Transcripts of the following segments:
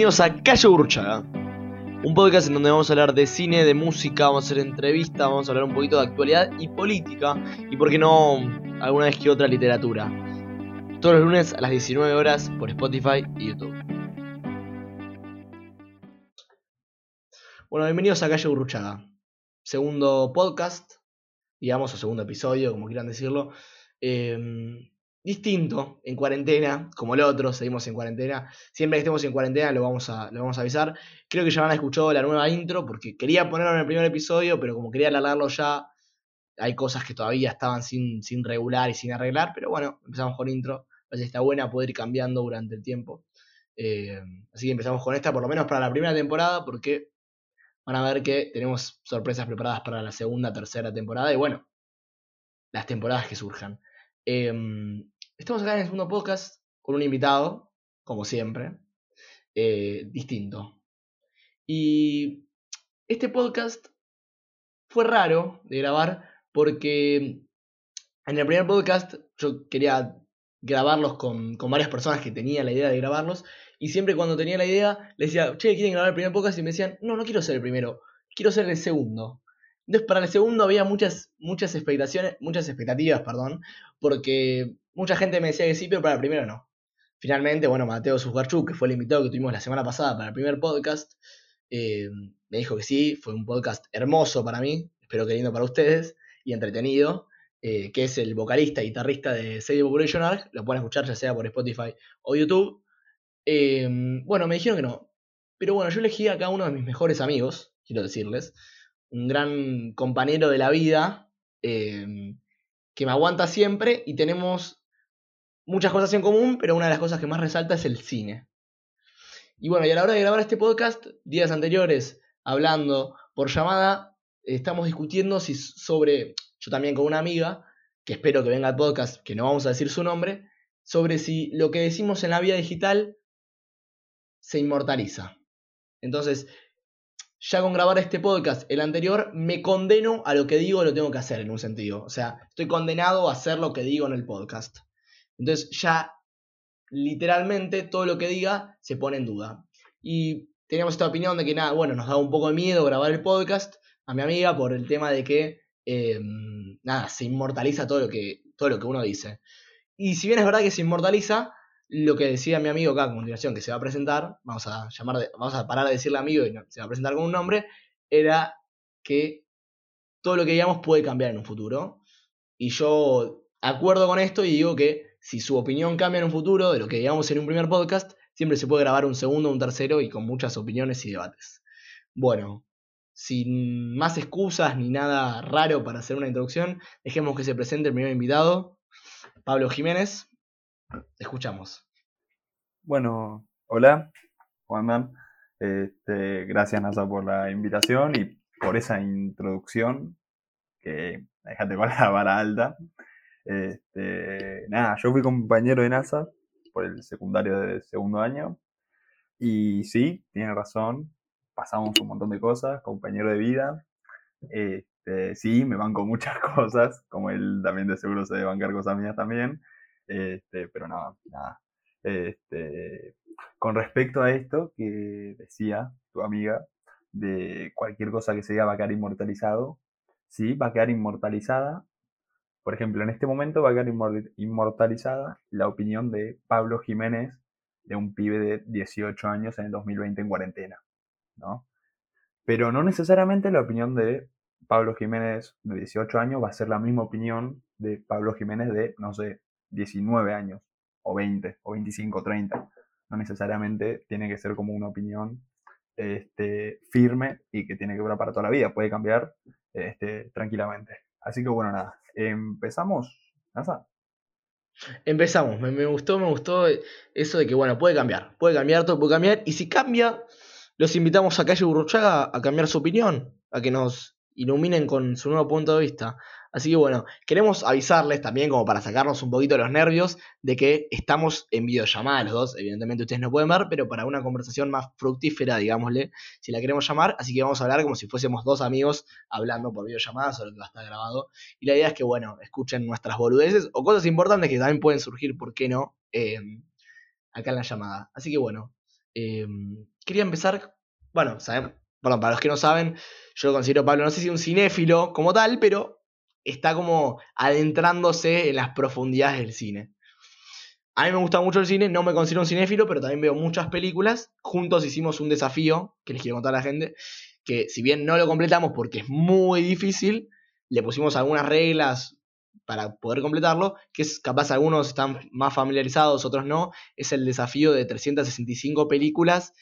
Bienvenidos a Calle Burchaga, un podcast en donde vamos a hablar de cine, de música, vamos a hacer entrevistas, vamos a hablar un poquito de actualidad y política, y por qué no, alguna vez que otra literatura. Todos los lunes a las 19 horas por Spotify y YouTube. Bueno, bienvenidos a Calle Burruchaga, segundo podcast, digamos, o segundo episodio, como quieran decirlo. Em, distinto en cuarentena, como el otro, seguimos en cuarentena. Siempre que estemos en cuarentena lo vamos a, lo vamos a avisar. Creo que ya van a escuchado la nueva intro porque quería ponerlo en el primer episodio, pero como quería alargarlo ya, hay cosas que todavía estaban sin, sin regular y sin arreglar. Pero bueno, empezamos con intro. Que está buena poder ir cambiando durante el tiempo. Eh, así que empezamos con esta, por lo menos para la primera temporada, porque van a ver que tenemos sorpresas preparadas para la segunda, tercera temporada y bueno, las temporadas que surjan. Em, estamos acá en el segundo podcast con un invitado, como siempre, eh, distinto. Y este podcast fue raro de grabar porque en el primer podcast yo quería grabarlos con, con, varias personas que tenían la idea de grabarlos y siempre cuando tenía la idea les decía, che, ¿quieren grabar el primer podcast? Y me decían, no, no quiero ser el primero, quiero ser el segundo. Entonces para el segundo había muchas, muchas expectaciones, muchas expectativas, perdón, porque mucha gente me decía que sí, pero para el primero no. Finalmente, bueno, Mateo Sugarchuk, que fue el invitado que tuvimos la semana pasada para el primer podcast, eh, me dijo que sí, fue un podcast hermoso para mí, espero que lindo para ustedes y entretenido, eh, que es el vocalista y guitarrista de Say Population Arc, lo pueden escuchar ya sea por Spotify o YouTube. Eh, bueno, me dijeron que no, pero bueno, yo elegí acá uno de mis mejores amigos, quiero decirles, un gran compañero de la vida, eh, que me aguanta siempre y tenemos muchas cosas en común, pero una de las cosas que más resalta es el cine. Y bueno, y a la hora de grabar este podcast, días anteriores, hablando por llamada, estamos discutiendo si sobre, yo también con una amiga, que espero que venga al podcast, que no vamos a decir su nombre, sobre si lo que decimos en la vida digital se inmortaliza. Entonces, ya con grabar este podcast, el anterior, me condeno a lo que digo, lo tengo que hacer en un sentido. O sea, estoy condenado a hacer lo que digo en el podcast. Entonces ya literalmente todo lo que diga se pone en duda. Y teníamos esta opinión de que nada, bueno, nos daba un poco de miedo grabar el podcast a mi amiga por el tema de que, em, nada, se inmortaliza todo lo, que, todo lo que uno dice. Y si bien es verdad que se inmortaliza, lo que decía mi amigo acá a continuación, que se va a presentar, vamos a llamar, vamos a parar de decirle amigo y se va a presentar con un nombre, era que todo lo que digamos puede cambiar en un futuro. Y yo acuerdo con esto y digo que si su opinión cambia en un futuro de lo que digamos en un primer podcast, siempre se puede grabar un segundo, un tercero y con muchas opiniones y debates. Bueno, sin más excusas ni nada raro para hacer una introducción, dejemos que se presente el primer invitado, Pablo Jiménez. Escuchamos. Bueno, hola, Juan este, gracias, NASA, por la invitación y por esa introducción que déjate con la vara alta. Este, nada, yo fui compañero de NASA por el secundario de segundo año. Y sí, tiene razón, pasamos un montón de cosas, compañero de vida. Este, sí, me banco muchas cosas, como él también de seguro se debe bancar cosas mías también. Este, pero nada, nada. Este, con respecto a esto que decía tu amiga, de cualquier cosa que se diga va a quedar inmortalizado, sí, va a quedar inmortalizada. Por ejemplo, en este momento va a quedar inmortalizada la opinión de Pablo Jiménez, de un pibe de 18 años en el 2020 en cuarentena, ¿no? Pero no necesariamente la opinión de Pablo Jiménez de 18 años va a ser la misma opinión de Pablo Jiménez de, no sé, 19 años, o 20, o 25, 30. No necesariamente tiene que ser como una opinión este, firme y que tiene que durar para toda la vida. Puede cambiar este, tranquilamente. Así que bueno, nada. Empezamos, NASA. Empezamos. Me, me, gustó, me gustó eso de que, bueno, puede cambiar. Puede cambiar, todo puede cambiar. Y si cambia, los invitamos a Calle Burruchaga a cambiar su opinión, a que nos iluminen con su nuevo punto de vista. Así que bueno, queremos avisarles también, como para sacarnos un poquito los nervios, de que estamos en videollamada los dos. Evidentemente ustedes no pueden ver, pero para una conversación más fructífera, digámosle, si la queremos llamar. Así que vamos a hablar como si fuésemos dos amigos hablando por videollamada sobre lo que va a estar grabado. Y la idea es que, bueno, escuchen nuestras boludeces o cosas importantes que también pueden surgir, ¿por qué no? Em, acá en la llamada. Así que bueno, Em, quería empezar, bueno, para los que no saben, yo lo considero Pablo, no sé si un cinéfilo como tal, pero está como adentrándose en las profundidades del cine. A mí me gusta mucho el cine, no me considero un cinéfilo, pero también veo muchas películas. Juntos hicimos un desafío que les quiero contar a la gente, que si bien no lo completamos porque es muy difícil, le pusimos algunas reglas para poder completarlo, que es capaz algunos están más familiarizados, otros no, es el desafío de 365 películas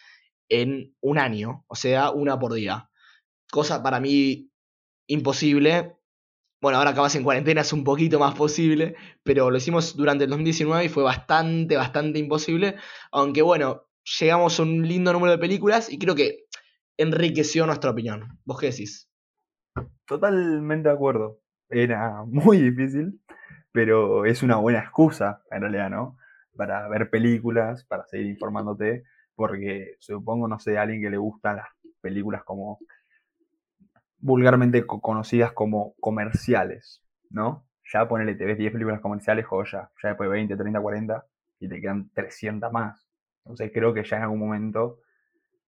en un año, o sea, una por día. Cosa para mí imposible. Bueno, ahora acabas en cuarentena, es un poquito más posible, pero lo hicimos durante el 2019 y fue bastante, bastante imposible. Aunque bueno, llegamos a un lindo número de películas y creo que enriqueció nuestra opinión. ¿Vos qué decís? Totalmente de acuerdo. Era muy difícil, pero es una buena excusa, en realidad, ¿no? Para ver películas, para seguir informándote, porque supongo, no sé, a alguien que le gustan las películas como vulgarmente conocidas como comerciales, ¿no? Ya ponele, te ves 10 películas comerciales, joya, ya después 20, 30, 40 y te quedan 300 más. Entonces creo que ya en algún momento,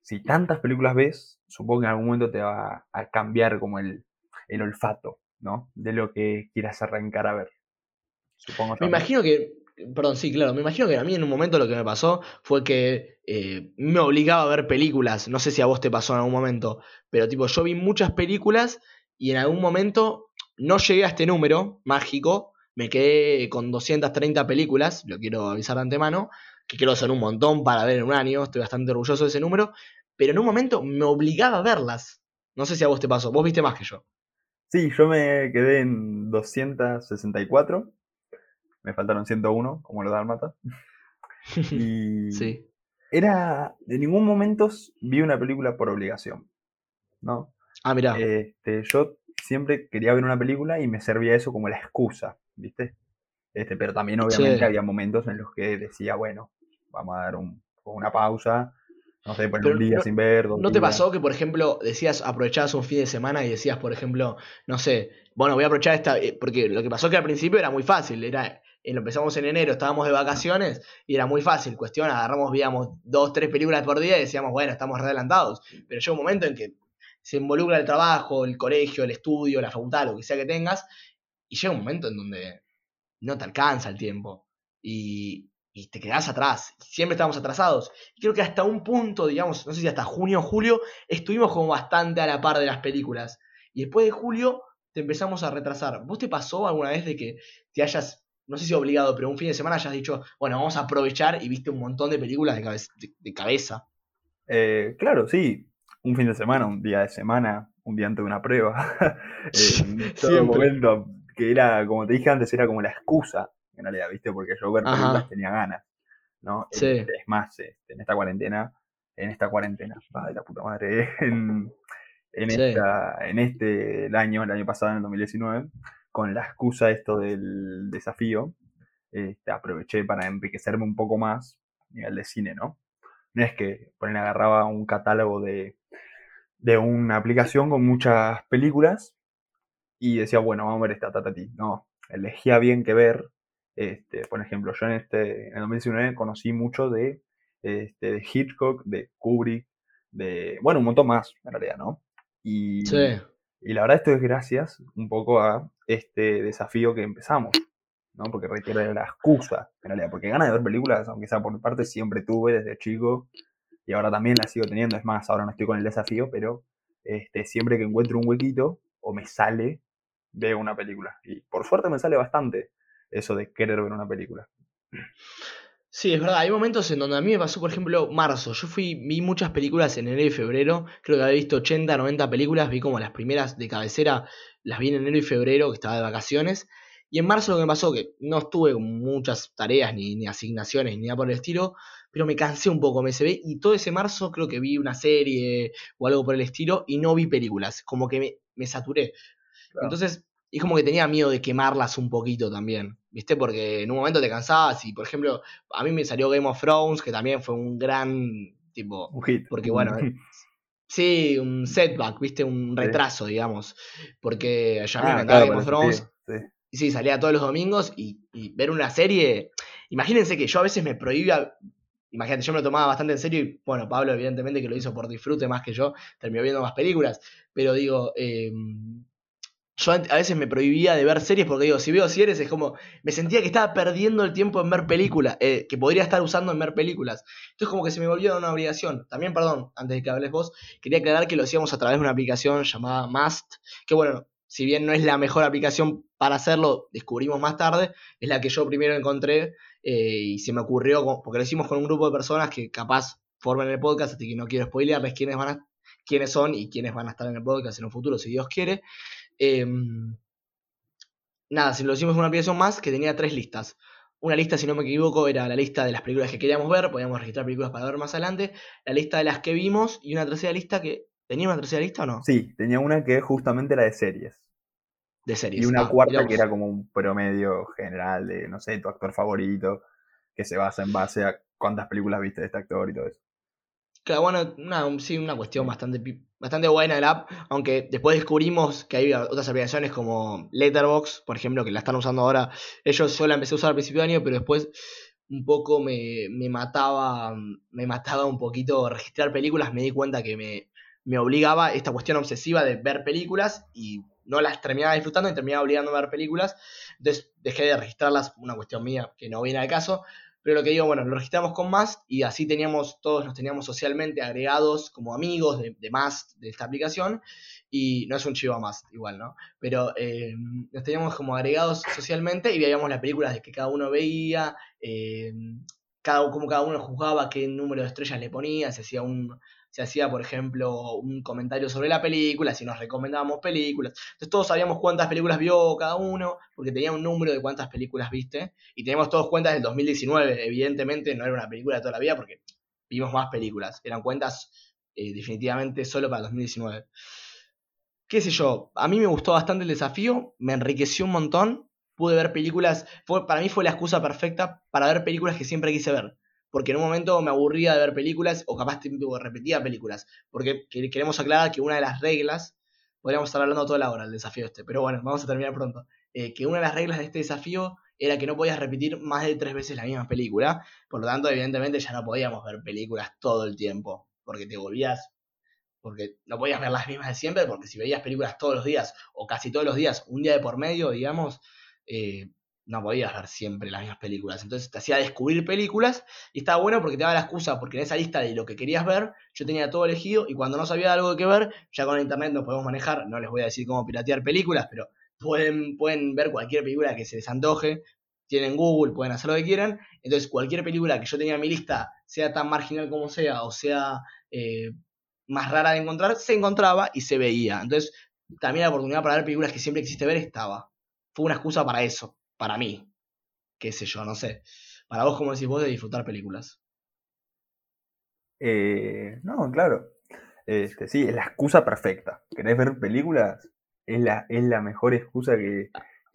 si tantas películas ves, supongo que en algún momento te va a cambiar como el, el olfato, ¿no? De lo que quieras arrancar a ver. Supongo me imagino que, perdón, sí, claro, me imagino que a mí en un momento lo que me pasó fue que eh, me obligaba a ver películas, no sé si a vos te pasó en algún momento, pero tipo, yo vi muchas películas y en algún momento no llegué a este número mágico, me quedé con 230 películas, lo quiero avisar de antemano, que creo son un montón para ver en un año, estoy bastante orgulloso de ese número, pero en un momento me obligaba a verlas. No sé si a vos te pasó, vos viste más que yo. Sí, yo me quedé en 264. Me faltaron 101, como los dálmatas. Y sí. era. De ningún momento vi una película por obligación. ¿No? Ah, mira. Este, yo siempre quería ver una película y me servía eso como la excusa, ¿viste? Este, pero también obviamente había momentos en los que decía, bueno, vamos a dar una pausa, no sé, por un día sin ver. ¿No te pasó que, por ejemplo, decías, aprovechabas un fin de semana y decías, por ejemplo, no sé, bueno, voy a aprovechar esta. Eh, porque lo que pasó que al principio era muy fácil, era. Eh, empezamos en enero, estábamos de vacaciones y era muy fácil. Cuestión, agarramos, veíamos dos, tres películas por día y decíamos, bueno, estamos adelantados. Pero llega un momento en que se involucra el trabajo, el colegio, el estudio, la facultad, lo que sea que tengas, y llega un momento en donde no te alcanza el tiempo. Y, y te quedás atrás. Siempre estábamos atrasados. Creo que hasta un punto, digamos, no sé si hasta junio o julio, estuvimos como bastante a la par de las películas. Y después de julio te empezamos a retrasar. ¿Vos te pasó alguna vez de que te hayas, no sé si obligado, pero un fin de semana hayas dicho, bueno, vamos a aprovechar y viste un montón de películas de cabeza? Eh, claro, sí. Un fin de semana, un día de semana, un día antes de una prueba. en todo momento, que era, como te dije antes, era como la excusa en realidad, ¿viste? Porque yo ver películas tenía ganas, ¿no? Sí. Este, es más, este, en esta cuarentena, en esta cuarentena, de la puta madre, en, en, esta, en este el año, el año pasado, en el 2019, con la excusa esto del desafío, este, aproveché para enriquecerme un poco más a nivel de cine, ¿no? No es que ponen agarraba un catálogo de, de una aplicación con muchas películas y decía, bueno, vamos a ver esta tatati. No, elegía bien que ver este, por ejemplo, yo en, este, en el 2019 conocí mucho de, este, de Hitchcock, de Kubrick, de, bueno, un montón más, en realidad, ¿no? Y, y la verdad esto es gracias un poco a este desafío que empezamos, ¿no? Porque requiere la excusa, en realidad, porque ganas de ver películas, aunque sea por mi parte, siempre tuve desde chico y ahora también la sigo teniendo, es más, ahora no estoy con el desafío, pero este, siempre que encuentro un huequito o me sale, veo una película. Y por suerte me sale bastante eso de querer ver una película. Sí, es verdad, hay momentos en donde a mí me pasó, por ejemplo, marzo. Yo fui, vi muchas películas en enero y febrero, creo que había visto 80, 90 películas, vi como las primeras de cabecera, las vi en enero y febrero, que estaba de vacaciones. Y en marzo lo que me pasó, que no estuve con muchas tareas, ni, ni asignaciones, ni nada por el estilo, pero me cansé un poco me ve y todo ese marzo creo que vi una serie o algo por el estilo y no vi películas, como que me, me saturé. Entonces, y como que tenía miedo de quemarlas un poquito también, ¿viste? Porque en un momento te cansabas y, por ejemplo, a mí me salió Game of Thrones, que también fue un gran, tipo... Un hit. Porque, bueno, sí, un setback, ¿viste? Un retraso, digamos. Porque ya me ah, encantaba Game of Thrones. Sí, Y sí, salía todos los domingos y, y, ver una serie... Imagínense que yo a veces me prohibía imagínate, yo me lo tomaba bastante en serio y bueno, Pablo evidentemente que lo hizo por disfrute más que yo, terminó viendo más películas, pero digo, eh, yo a veces me prohibía de ver series porque digo, si veo series es como, me sentía que estaba perdiendo el tiempo en ver películas, eh, que podría estar usando en ver películas. Entonces como que se me volvió una obligación. También, perdón, antes de que hables vos, quería aclarar que lo hacíamos a través de una aplicación llamada Must, que bueno, si bien no es la mejor aplicación para hacerlo, descubrimos más tarde, es la que yo primero encontré eh, y se me ocurrió, porque lo hicimos con un grupo de personas que capaz forman el podcast, así que no quiero spoilearles quiénes, van a, quiénes son y quiénes van a estar en el podcast en un futuro, si Dios quiere. Em, nada, si lo hicimos una aplicación más que tenía tres listas. Una lista, si no me equivoco, era la lista de las películas que queríamos ver, podíamos registrar películas para ver más adelante, la lista de las que vimos y una tercera lista que... ¿Tenía una tercera lista o no? Sí, tenía una que justamente era de series. De series. Y una Ah, cuarta digamos, que era como un promedio general de, no sé, tu actor favorito, que se basa en base a cuántas películas viste de este actor y todo eso. Claro, bueno, una, sí, una cuestión bastante, bastante buena del app, aunque después descubrimos que hay otras aplicaciones como Letterboxd, por ejemplo, que la están usando ahora. Ellos yo la empecé a usar al principio de año, pero después un poco me, me mataba, me mataba un poquito registrar películas, me di cuenta que me, me obligaba esta cuestión obsesiva de ver películas y no las terminaba disfrutando y terminaba obligando a ver películas. Entonces dejé de registrarlas, una cuestión mía que no viene al caso. Pero lo que digo, bueno, lo registramos con Mast y así teníamos, todos nos teníamos socialmente agregados como amigos de, de Mast, de esta aplicación. Y no es un chivo a Mast, igual, ¿no? Pero eh, nos teníamos como agregados socialmente y veíamos las películas de que cada uno veía, eh, cada, cómo cada uno juzgaba, qué número de estrellas le ponía, se hacía un, se hacía, por ejemplo, un comentario sobre la película, si nos recomendábamos películas. Entonces todos sabíamos cuántas películas vio cada uno, porque tenía un número de cuántas películas viste. Y teníamos todos cuentas del 2019. Evidentemente no era una película de toda la vida, porque vimos más películas. Eran cuentas eh, definitivamente solo para el 2019. Qué sé yo, a mí me gustó bastante el desafío, me enriqueció un montón. Pude ver películas, fue, para mí fue la excusa perfecta para ver películas que siempre quise ver porque en un momento me aburría de ver películas o capaz repetía películas, porque que- queremos aclarar que una de las reglas, podríamos estar hablando toda la hora del desafío este, pero bueno, vamos a terminar pronto, eh, que una de las reglas de este desafío era que no podías repetir más de tres veces la misma película, por lo tanto, evidentemente ya no podíamos ver películas todo el tiempo, porque te volvías, porque no podías ver las mismas de siempre, porque si veías películas todos los días, o casi todos los días, un día de por medio, digamos, eh, no podías ver siempre las mismas películas. Entonces te hacía descubrir películas y estaba bueno porque te daba la excusa, porque en esa lista de lo que querías ver, yo tenía todo elegido y cuando no sabía algo que ver, ya con internet nos podemos manejar, no les voy a decir cómo piratear películas, pero pueden, pueden ver cualquier película que se les antoje, tienen Google, pueden hacer lo que quieran, entonces cualquier película que yo tenía en mi lista, sea tan marginal como sea, o sea eh, más rara de encontrar, se encontraba y se veía. Entonces también la oportunidad para ver películas que siempre quisiste ver estaba. Fue una excusa para eso para mí. Qué sé yo, no sé. Para vos, ¿cómo decís vos de disfrutar películas? Eh, no, claro. Este, sí, es la excusa perfecta. ¿Querés ver películas? Es la, es la mejor excusa que,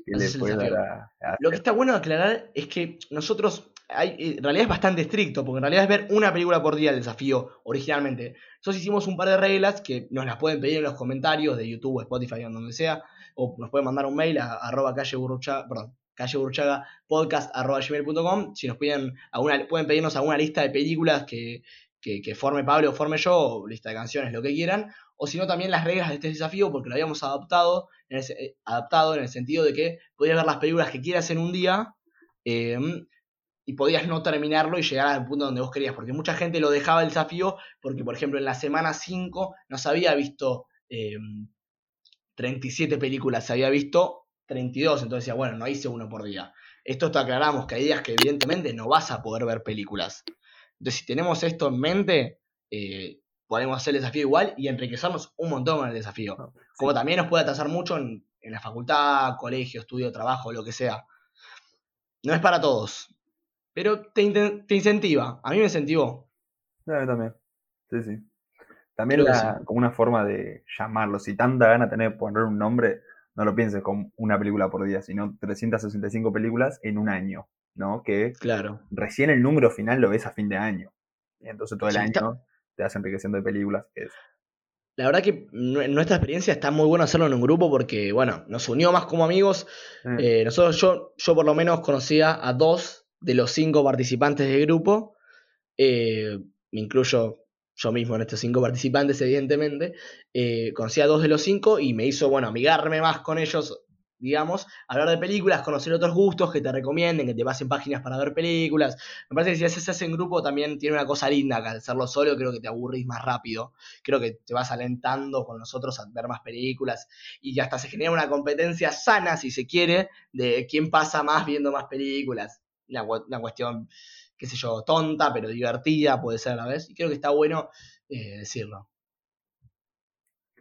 le puedes dar a, a Lo que está bueno aclarar es que nosotros, hay, en realidad es bastante estricto, porque en realidad es ver una película por día el desafío originalmente. Nosotros hicimos un par de reglas que nos las pueden pedir en los comentarios de YouTube, Spotify, o donde sea, o nos pueden mandar un mail a arroba calle burruchaga, perdón, calle burruchaga podcast arroba gmail.com. Si nos piden pueden pedirnos alguna lista de películas que, que, forme Pablo o forme yo, o lista de canciones, lo que quieran, o si no también las reglas de este desafío, porque lo habíamos adaptado en, el, eh, adaptado en el sentido de que podías ver las películas que quieras en un día eh, y podías no terminarlo y llegar al punto donde vos querías, porque mucha gente lo dejaba el desafío porque, por ejemplo, en la semana 5 no se había visto eh, 37 películas, se había visto 32, entonces decía, bueno, no hice uno por día. Esto te aclaramos que hay días que evidentemente no vas a poder ver películas. Entonces, si tenemos esto en mente, eh, podemos hacer el desafío igual y enriquecernos un montón con el desafío. Sí. Como también nos puede atrasar mucho en, en, la facultad, colegio, estudio, trabajo, lo que sea. No es para todos, pero te, te incentiva. A mí me incentivó. A mí también. Sí, sí. También la, sí. como una forma de llamarlo. Si tanta gana tener poner un nombre, no lo pienses como una película por día, sino 365 películas en un año, ¿no? Que claro. recién el número final lo ves a fin de año. Y entonces todo el sí, año está... te vas enriqueciendo de películas. Que es... La verdad que nuestra experiencia está muy bueno hacerlo en un grupo porque, bueno, nos unió más como amigos. Mm. Eh, nosotros, yo, yo por lo menos conocía a dos de los cinco participantes del grupo. eh, me incluyo yo mismo en estos cinco participantes, evidentemente, eh, conocí a dos de los cinco y me hizo, bueno, amigarme más con ellos, digamos, hablar de películas, conocer otros gustos que te recomienden, que te pasen páginas para ver películas. Me parece que si haces eso en grupo también tiene una cosa linda, que al hacerlo solo creo que te aburrís más rápido, creo que te vas alentando con nosotros a ver más películas y hasta se genera una competencia sana, si se quiere, de quién pasa más viendo más películas. Una, una cuestión qué sé yo, tonta, pero divertida puede ser a la vez. Y creo que está bueno eh, decirlo.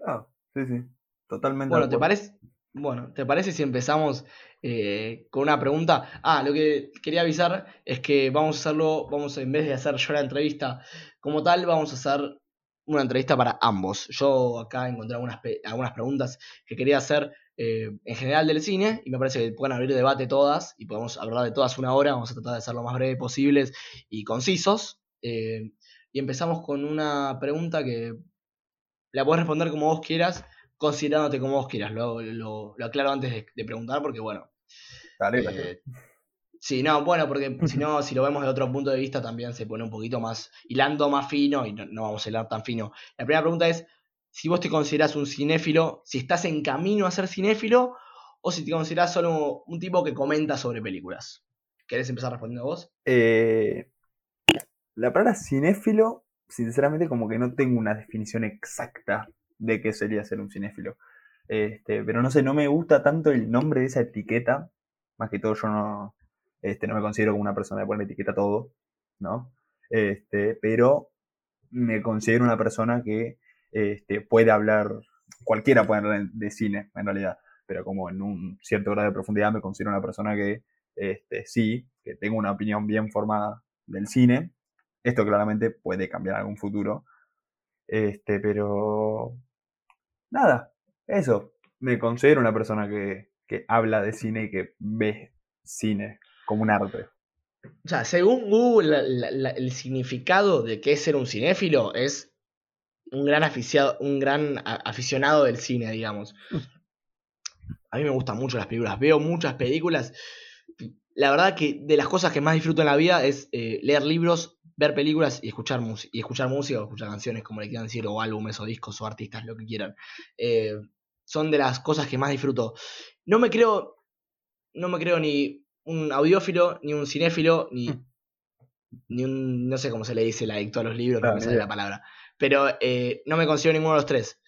Ah, sí, sí, totalmente. Bueno, ¿te parece? Bueno, ¿te parece si empezamos eh, con una pregunta? Ah, lo que quería avisar es que vamos a hacerlo, vamos en vez de hacer yo la entrevista como tal, vamos a hacer una entrevista para ambos. Yo acá encontré algunas, algunas preguntas que quería hacer eh, en general del cine y me parece que pueden abrir debate todas y podemos hablar de todas una hora, vamos a tratar de ser lo más breve posibles y concisos. Eh, y empezamos con una pregunta que la puedes responder como vos quieras, considerándote como vos quieras. Lo, lo, aclaro antes de, preguntar porque, bueno. Dale, Sí, no, bueno, porque si no, si lo vemos de otro punto de vista, también se pone un poquito más, hilando más fino y no, no vamos a hilar tan fino. La primera pregunta es, si vos te considerás un cinéfilo, si estás en camino a ser cinéfilo, o si te considerás solo un tipo que comenta sobre películas. ¿Querés empezar respondiendo vos? Eh, la palabra cinéfilo, sinceramente, como que no tengo una definición exacta de qué sería ser un cinéfilo. Este, pero no sé, no me gusta tanto el nombre de esa etiqueta. Más que todo, yo no, este, no me considero como una persona que pone etiqueta todo, ¿no? Este, pero me considero una persona que este, puede hablar, cualquiera puede hablar de cine en realidad, pero como en un cierto grado de profundidad me considero una persona que este, sí, que tengo una opinión bien formada del cine. Esto claramente puede cambiar en algún futuro. Este, pero nada, eso. Me considero una persona que, que habla de cine y que ve cine como un arte. O sea, según Google, el significado de qué es ser un cinéfilo es un gran, aficionado, un gran aficionado del cine, digamos. A mí me gustan mucho las películas, veo muchas películas. La verdad que de las cosas que más disfruto en la vida es eh, leer libros, ver películas y escuchar, y escuchar música o escuchar canciones, como le quieran decir, o álbumes o discos o artistas, lo que quieran. Eh, son de las cosas que más disfruto. No me creo, no me creo ni un audiófilo, ni un cinéfilo, ni, mm. ni un, no sé cómo se le dice, el adicto a los libros, no me sale la palabra pero eh, no me considero ninguno de los tres.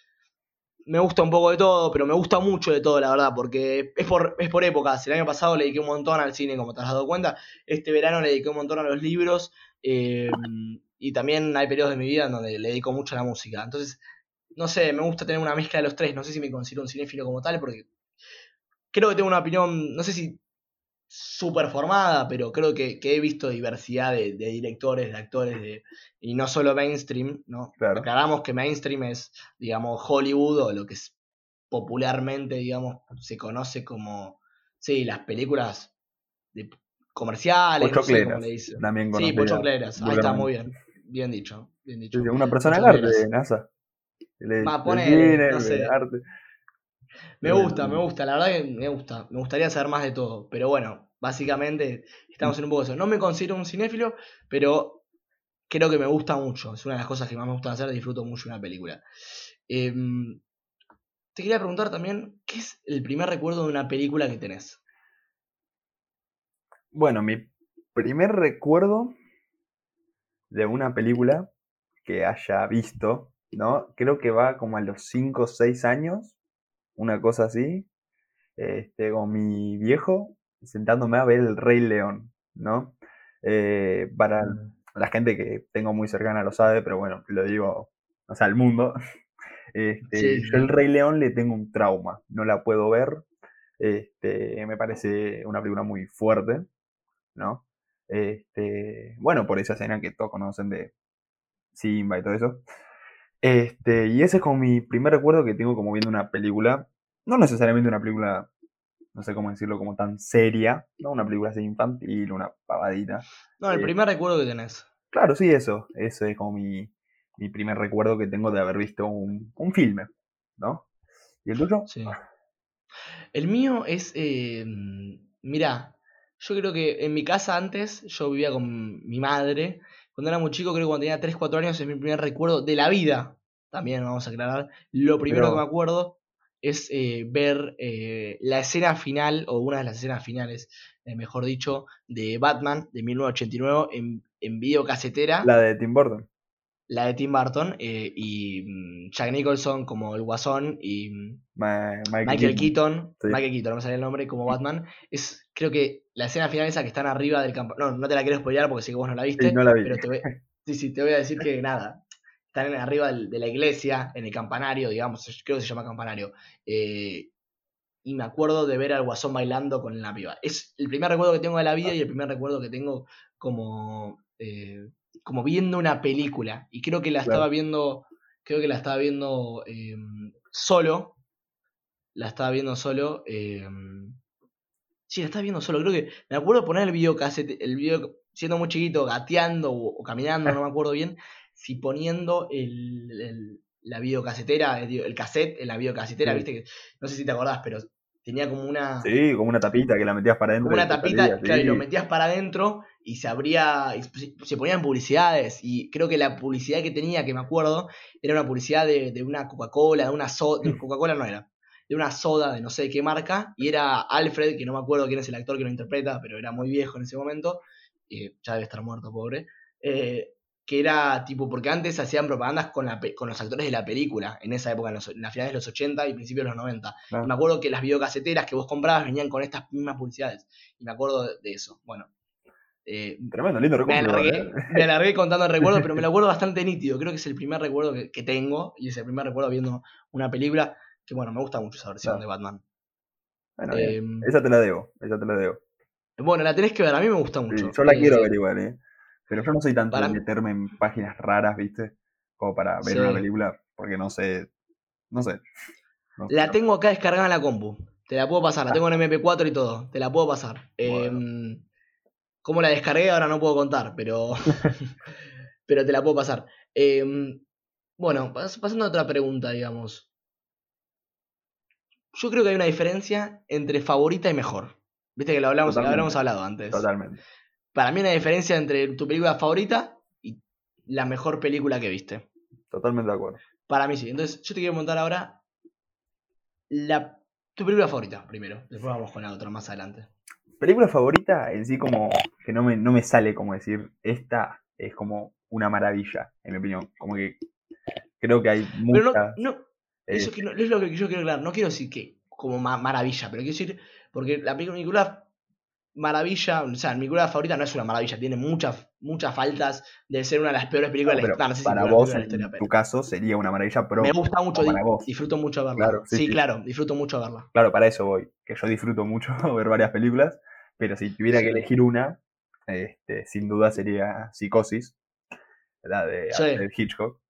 Me gusta un poco de todo, pero me gusta mucho de todo, la verdad, porque es por, es por épocas. El año pasado le dediqué un montón al cine, como te has dado cuenta. Este verano le dediqué un montón a los libros. Eh, y también hay periodos de mi vida en donde le dedico mucho a la música. Entonces, no sé, me gusta tener una mezcla de los tres. No sé si me considero un cinéfilo como tal, porque creo que tengo una opinión, no sé si súper formada, pero creo que, he visto diversidad de, directores, de actores, de, y no solo mainstream, ¿no? Aclaramos que mainstream es, digamos, Hollywood o lo que es popularmente, digamos, se conoce como, sí, las películas de, comerciales, no sé le dicen. También sí, pochocleras, ahí está, muy bien, bien dicho, bien dicho. Una persona de arte, NASA. Va no sé. Arte. Me gusta, me gusta, la verdad que me gusta. Me gustaría saber más de todo. Pero bueno, básicamente estamos en un poco de eso. No me considero un cinéfilo, pero creo que me gusta mucho. Es una de las cosas que más me gusta hacer, disfruto mucho una película. Em, te quería preguntar también, ¿qué es el primer recuerdo de una película que tenés? Bueno, mi primer recuerdo de una película que haya visto, ¿no? Creo que va como a los 5 o 6 años una cosa así, este, con mi viejo, sentándome a ver el Rey León, ¿no? Eh, para la gente que tengo muy cercana lo sabe, pero bueno, lo digo, o sea, al mundo. Este, Yo el Rey León le tengo un trauma, no la puedo ver. Este, me parece una película muy fuerte, ¿no? Este, bueno, por esa escena que todos conocen de Simba y todo eso. Este, y ese es como mi primer recuerdo que tengo como viendo una película. No necesariamente una película, no sé cómo decirlo, como tan seria, ¿no? Una película así infantil, una pavadita. No, el eh, primer recuerdo que tenés. Claro, sí, eso. Ese es como mi, mi primer recuerdo que tengo de haber visto un, un filme, ¿no? ¿Y el tuyo? Sí. El mío es, eh, mira, yo creo que en mi casa antes yo vivía con mi madre cuando era muy chico, creo que cuando tenía 3, 4 años, es mi primer recuerdo de la vida. También vamos a aclarar. Lo primero Pero- que me acuerdo es eh, ver eh, la escena final, o una de las escenas finales, eh, mejor dicho, de Batman de 1989 en, en videocasetera, la, La de Tim Burton. De Tim Burton, eh, y mm, Jack Nicholson como el Guasón, y mm, Ma- Michael, Michael Keaton. Keaton, Sí. Michael Keaton, no me sale el nombre, como Batman, es creo que la escena final esa que están arriba del campo, no, no te la quiero spoilear porque sé que vos no la viste, Sí, no la vi. pero te voy, sí, sí, te voy a decir que nada, están arriba del- de la iglesia, en el campanario, digamos, creo que se llama campanario, eh, y me acuerdo de ver al Guasón bailando con la piba. Es el primer recuerdo que tengo de la vida y el primer recuerdo que tengo como, eh, como viendo una película, y creo que la Claro. estaba viendo, creo que la estaba viendo eh, solo, la estaba viendo solo. eh, sí, la estaba viendo solo. Creo que me acuerdo poner el videocasete, el video siendo muy chiquito, gateando o, o caminando, no me acuerdo bien. Si poniendo el, el- la videocasetera, el, el cassette en la videocasetera, Sí. viste que no sé si te acordás, pero tenía como una Sí, como una tapita que la metías para adentro. como una tapita, claro, y lo metías para adentro y se abría, y se- ponían publicidades. Y creo que la publicidad que tenía, que me acuerdo, era una publicidad de, de una Coca-Cola, de una soda, de Coca-Cola no era, de una soda de no sé qué marca, y era Alfred, que no me acuerdo quién es el actor que lo interpreta, pero era muy viejo en ese momento, eh, ya debe estar muerto, pobre. eh, que era tipo, porque antes hacían propagandas con, la con los actores de la película, en esa época, en, los, en las finales de los 80 y principios de los 90. Ah. Y me acuerdo que las videocaseteras que vos comprabas venían con estas mismas publicidades. Y me acuerdo de, eso. Bueno. eh, Tremendo, lindo me, recuerdo. alargué, ¿eh? me alargué contando el recuerdo, pero me lo acuerdo bastante nítido. Creo que es el primer recuerdo que, que tengo. Y es el primer recuerdo viendo una película que, bueno, me gusta mucho esa versión de Batman. Bueno. Em, Esa te la debo, esa te la debo. bueno, la tenés que ver. A mí me gusta Sí, mucho. yo la Eh, quiero ver igual, ¿eh? Pero yo no soy tanto para de meterme en páginas raras, ¿viste? Como para ver Sí. una película, porque no sé. No sé. No. La tengo acá descargada en la compu. Te la puedo pasar. La tengo en MP4 y todo. Te la puedo pasar. Em, ¿Cómo la descargué? Ahora no puedo contar, pero. pero te la puedo pasar. Em, bueno, pas- pasando a otra pregunta, digamos. Yo creo que hay una diferencia entre favorita y mejor. Viste que lo hablamos, lo habíamos hablado antes. Totalmente. Para mí una diferencia entre tu película favorita y la mejor película que viste. Totalmente de acuerdo. Para mí sí. Entonces, yo te quiero preguntar ahora la, tu película favorita primero. Después vamos con la otra más adelante. Película favorita, en sí, como que no me, no me sale como decir, esta es como una maravilla, en mi opinión. Como que creo que hay Pero no, muchas. no, eh, eso que no- es lo que yo quiero aclarar. No quiero decir que como ma- maravilla, pero quiero decir, porque la película maravilla, o sea, mi película favorita no es una maravilla, tiene muchas, muchas faltas de ser una de las peores películas no, de la historia. No sé si para vos, en historia, tu caso, sería una maravilla, pero me gusta mucho, para di- vos. disfruto mucho verla. Claro, sí, sí, sí. claro, disfruto mucho verla. Claro, para eso voy. Que yo disfruto mucho ver varias películas, pero si tuviera que elegir una, este, sin duda sería Psicosis, la de Hitchcock.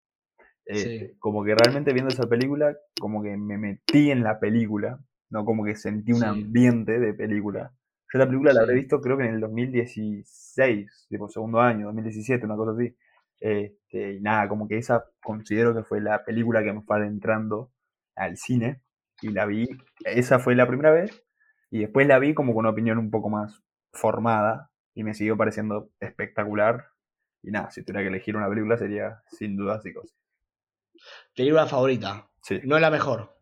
Este, Como que realmente viendo esa película, como que me metí en la película, no como que sentí un ambiente de película. Yo la película la habré visto creo que en el 2016, tipo segundo año, 2017, una cosa así. Este, y nada, como que esa considero que fue la película que me fue adentrando al cine y la vi. Esa fue la primera vez y después la vi como con una opinión un poco más formada y me siguió pareciendo espectacular. Y nada, si tuviera que elegir una película sería sin duda Psicosis. Película favorita, Sí, no es la mejor.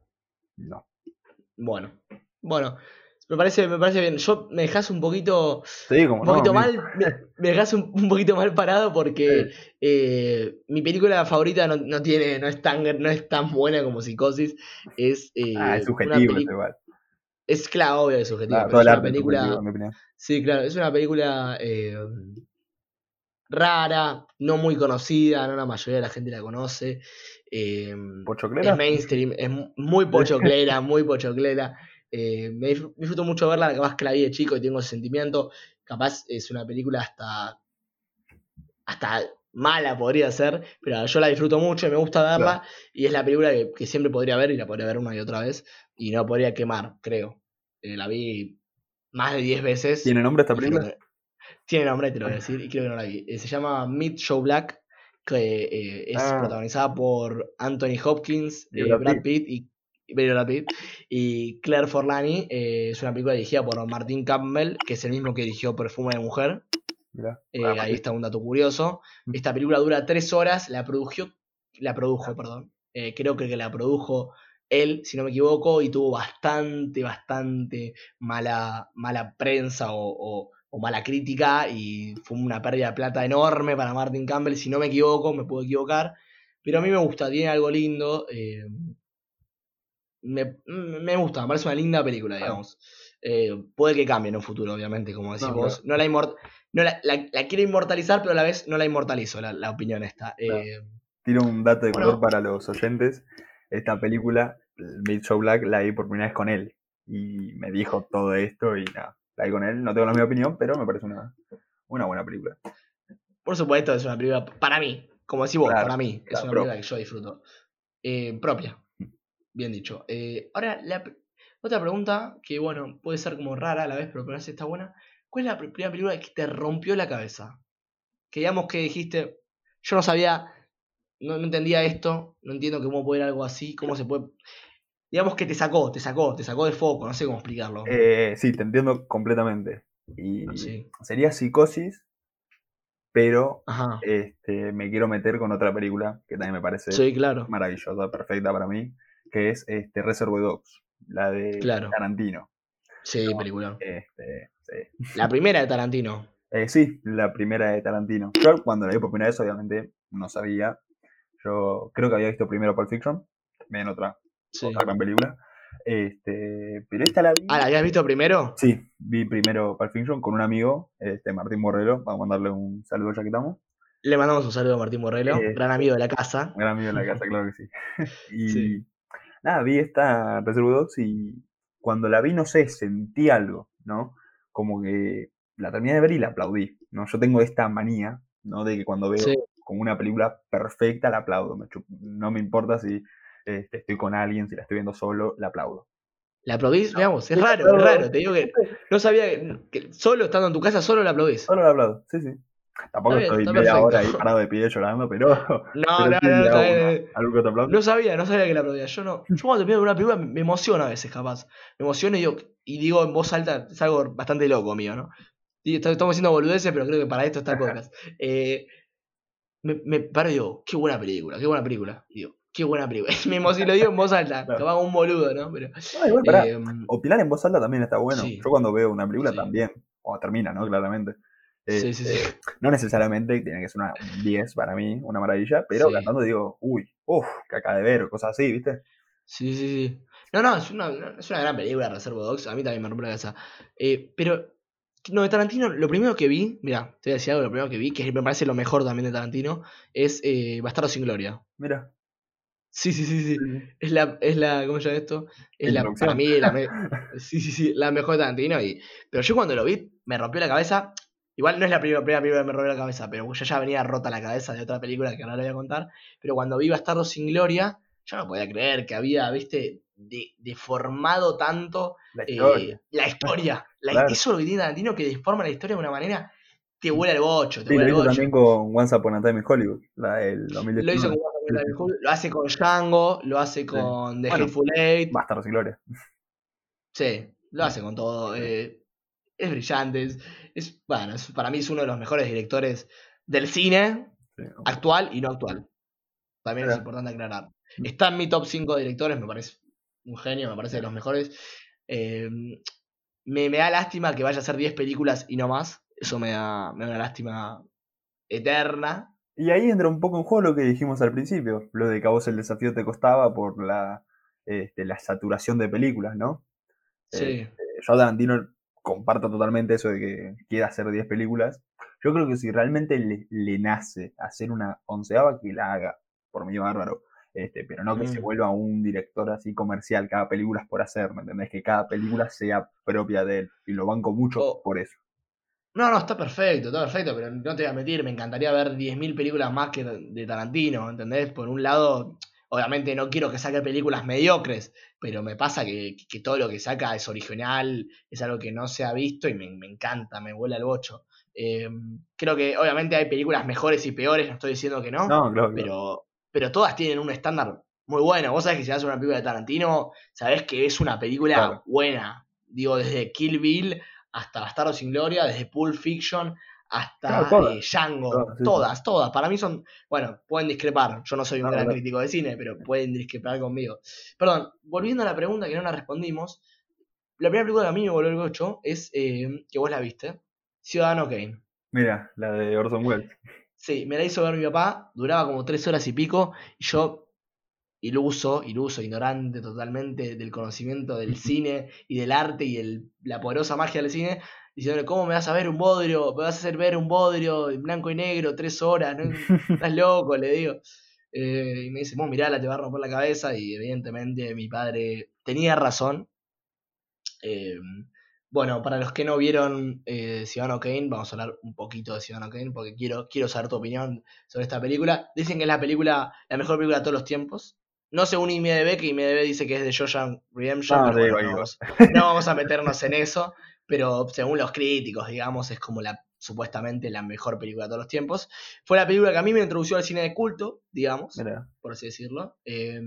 no. Bueno, bueno, me parece, me parece bien. Yo me dejas un poquito, Sí, como un poquito mal, me, me dejas un, un poquito mal parado porque eh, mi película favorita no, no tiene, no es tan, no es tan buena como Psicosis. Es, eh, Ah, es subjetivo igual. Es claro, obvio, es subjetivo. Claro, pero es una película. en. Sí, claro, es una película eh, rara, no muy conocida, no la mayoría de la gente la conoce. eh, ¿Pochoclera? es mainstream, es mu- muy pochoclera, muy pochoclera. Eh, me disfr- disfruto mucho verla, capaz que la vi de chico y tengo ese sentimiento. Capaz es una película hasta. hasta mala podría ser, pero yo la disfruto mucho y me gusta verla. Y es la película que, que siempre podría ver y la podría ver una y otra vez. Y no podría quemar, creo. Eh, la vi más de 10 veces. ¿Tiene nombre esta película? que- Tiene nombre, te lo voy a decir, y creo que no la vi. Eh, se llama Meet Joe Black, que es Ah. protagonizada por Anthony Hopkins, Brad Pitt y, y Brad Pitt, y Claire Forlani. eh, es una película dirigida por Martin Campbell, que es el mismo que dirigió Perfume de Mujer. Mirá. Eh, Ah, ahí está un dato curioso. Mm. Esta película dura tres horas, la produjo, la produjo, perdón. Eh, creo que la produjo él, si no me equivoco, y tuvo bastante, bastante mala, mala prensa o, o- o mala crítica, y fue una pérdida de plata enorme para Martin Campbell, si no me equivoco, me puedo equivocar, pero a mí me gusta, tiene algo lindo. eh, me, me gusta, me parece una linda película, Claro. digamos. Eh, puede que cambie en un futuro, obviamente, como decís No, vos. No la, inmor- no la, la- la quiero inmortalizar, pero a la vez no la inmortalizo, la, la opinión esta. Claro. Eh, Tiro un dato de Bueno. color para los oyentes. Esta película, Made So Black, la vi por primera vez con él. Y me dijo todo esto y nada, la vi con él. No tengo la misma opinión, pero me parece una, una buena película. por supuesto, es una película para mí, como decís vos, Claro, para mí, es claro, una película que yo disfruto. Eh, propia, bien dicho. Eh, ahora, la otra pregunta que, bueno, puede ser como rara a la vez, pero parece está buena. ¿Cuál es la pr- primera película que te rompió la cabeza? Que digamos que dijiste, yo no sabía, no, no entendía esto, no entiendo cómo puede ir algo así, cómo se puede... Digamos que te sacó, te sacó, te sacó de foco, no sé cómo explicarlo. Eh, sí, te entiendo completamente. Y Sí. sería Psicosis, pero Ajá. este, me quiero meter con otra película que también me parece Sí, claro. maravillosa, perfecta para mí, que es este, Reservoir Dogs, la de Claro. Tarantino. Sí, película. Este, sí. La primera de Tarantino. Eh, sí, la primera de Tarantino. Yo cuando la vi por primera vez, obviamente, no sabía. Yo creo que había visto primero Pulp Fiction, también otra, Sí. otra gran película. Este, pero esta la vi. Ah, ¿la habías visto primero? Sí, vi primero Pulp Fiction con un amigo, este, Martín Borrero. Vamos a mandarle un saludo ya que estamos. Le mandamos un saludo a Martín Morrelo, Eh, gran amigo de la casa. Gran amigo en la casa, claro que sí. Y Sí. Nada, vi esta Reservoir Dogs y cuando la vi, no sé, sentí algo, ¿no? Como que la terminé de ver y la aplaudí, ¿no? Yo tengo esta manía, ¿no? De que cuando veo Sí. como una película perfecta, la aplaudo. No me importa si este, estoy con alguien, si la estoy viendo solo, la aplaudo. ¿La aplaudís? Veamos, es Sí, raro, es raro. Te digo que no sabía que, que solo estando en tu casa solo la aplaudís. Solo la aplaudo, sí, sí. Tampoco bien, estoy media perfecto. hora ahí parado de pie llorando, pero. No, pero no, no, una- eh. No sabía, no sabía que la aplaudía. Yo no. Yo cuando te pido una película me emociona a veces, capaz. Me emociono y digo, y digo en voz alta, es algo bastante loco mío, ¿no? Y estamos haciendo boludeces, pero creo que para esto está el podcast. Eh, me, me paro y digo, qué buena película, qué buena película. Y digo, qué buena película. me emociono, lo digo en voz alta, Claro. como un boludo, ¿no? Pero, No, igual, eh, Opinar en voz alta también está bueno. Sí. Yo cuando veo una película Sí. también, o termina, ¿no? Claramente. Sí, sí, Este, sí. No necesariamente tiene que ser una un 10 para mí, una maravilla, pero cantando digo, uy, uff, que acá de ver, o cosas así, ¿viste? Sí, sí, sí. No, no, es una, es una gran película, Reservo Dogs. A mí también me rompe la cabeza. Eh, pero, no, de Tarantino, lo primero que vi, mira, te voy a decir algo, lo primero que vi, que me parece lo mejor también de Tarantino, es eh, Bastardo sin Gloria. Mira. Sí, sí, sí, sí. Es la, es la, ¿cómo se llama esto? Es la, para mí, la, me- sí, sí, sí, la mejor de Tarantino. Y, pero yo cuando lo vi, me rompió la cabeza. Igual no es la primera, primera película que me rompió la cabeza, pero yo ya venía rota la cabeza de otra película que ahora le voy a contar. Pero cuando vi Bastardo sin Gloria, yo no podía creer que había, viste, de- deformado tanto La eh, historia. la historia. La- Claro. Eso es lo que tiene Tarantino, que deforma la historia de una manera, te vuela el bocho, te Sí, lo el hizo bocho. también con Once Upon a Time in Hollywood, la del 2019. Lo hizo con Once Upon a Time in Hollywood, lo hace con Django, lo hace con The Bueno. Hateful Eight. Bastardos y Gloria. Sí, lo hace con todo. eh, es brillante. Es, es- bueno, es- para mí es uno de los mejores directores del cine actual y no actual. También es importante aclarar. Mm. Está en mi top 5 de directores, me parece un genio, me parece de los mejores. Eh, me, me da lástima que vaya a ser 10 películas y no más. Eso me da, me da una lástima eterna. Y ahí entra un poco en juego lo que dijimos al principio, lo de que a vos el desafío te costaba por la, este, la saturación de películas, ¿no? Sí, Eh, yo a Tarantino comparto totalmente eso de que quiera hacer 10 películas. Yo creo que si realmente le, le nace hacer una onceava, que la haga, por mí bárbaro. Este, pero no que se Mm. vuelva un director así comercial, cada película es por hacer, ¿me entendés? Que cada película sea propia de él. Y lo banco mucho Oh. por eso. No, no, está perfecto, está perfecto, pero no te voy a mentir, me encantaría ver 10.000 películas más que de Tarantino, ¿entendés? Por un lado, obviamente no quiero que saque películas mediocres, pero me pasa que, que todo lo que saca es original, es algo que no se ha visto y me, me encanta, me vuela el bocho. Eh, creo que obviamente hay películas mejores y peores, no estoy diciendo que no, No, claro, claro. pero, pero todas tienen un estándar muy bueno. Vos sabés que si haces una película de Tarantino, sabés que es una película Claro. buena. Digo, desde Kill Bill hasta Bastardo sin Gloria, desde Pulp Fiction hasta Claro, todas. eh, Django, Todas, sí. todas, todas. Para mí son, bueno, pueden discrepar. Yo no soy un No, gran no. crítico de cine, pero pueden discrepar conmigo. Perdón, volviendo a la pregunta que no la respondimos, la primera película que a mí me volvió el gocho es, eh, que vos la viste, Ciudadano Kane. Mira, la de Orson Welles. Sí, me la hizo ver mi papá, duraba como tres horas y pico, y yo, iluso, iluso, ignorante totalmente del conocimiento del cine y del arte y el- la poderosa magia del cine, diciéndole, ¿cómo me vas a ver un bodrio? ¿Me vas a hacer ver un bodrio en blanco y negro tres horas? ¿no? Estás loco, le digo. Eh, y me dice, vos mirala, te va a romper la cabeza, y evidentemente mi padre tenía razón. Eh, bueno, para los que no vieron eh, Ciudadano Kane, vamos a hablar un poquito de Ciudadano Kane porque quiero, quiero saber tu opinión sobre esta película. Dicen que es la película, la mejor película de todos los tiempos. No según IMDB, que IMDB dice que es de Shawshank Redemption, Ah, pero bueno, vamos, no vamos a meternos en eso. Pero según los críticos, digamos, es como la supuestamente la mejor película de todos los tiempos. Fue la película que a mí me introdució al cine de culto, digamos Mira, por así decirlo. Eh,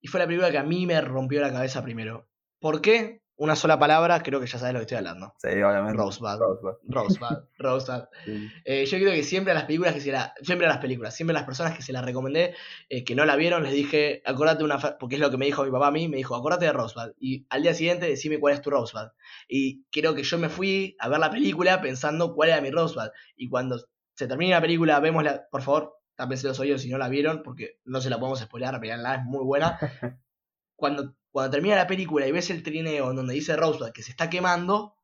y fue la película que a mí me rompió la cabeza primero. ¿Por qué? Una sola palabra, creo que ya sabes lo que estoy hablando. sí, obviamente. Rosebud. Rosebud, Rosebud, Rosebud. sí. Eh, yo creo que siempre a las películas que se la, siempre a las películas, siempre a las personas que se las recomendé, eh, que no la vieron, les dije, acordate una, porque es lo que me dijo mi papá a mí, me dijo, acordate de Rosebud. Y al día siguiente decime cuál es tu Rosebud. Y creo que yo me fui a ver la película pensando cuál era mi Rosebud. Y cuando se termine la película, vemos la, por favor, tápense los oídos si no la vieron, porque no se la podemos spoilear, veanla, es muy buena. Cuando, cuando termina la película y ves el trineo en donde dice Rosebud que se está quemando,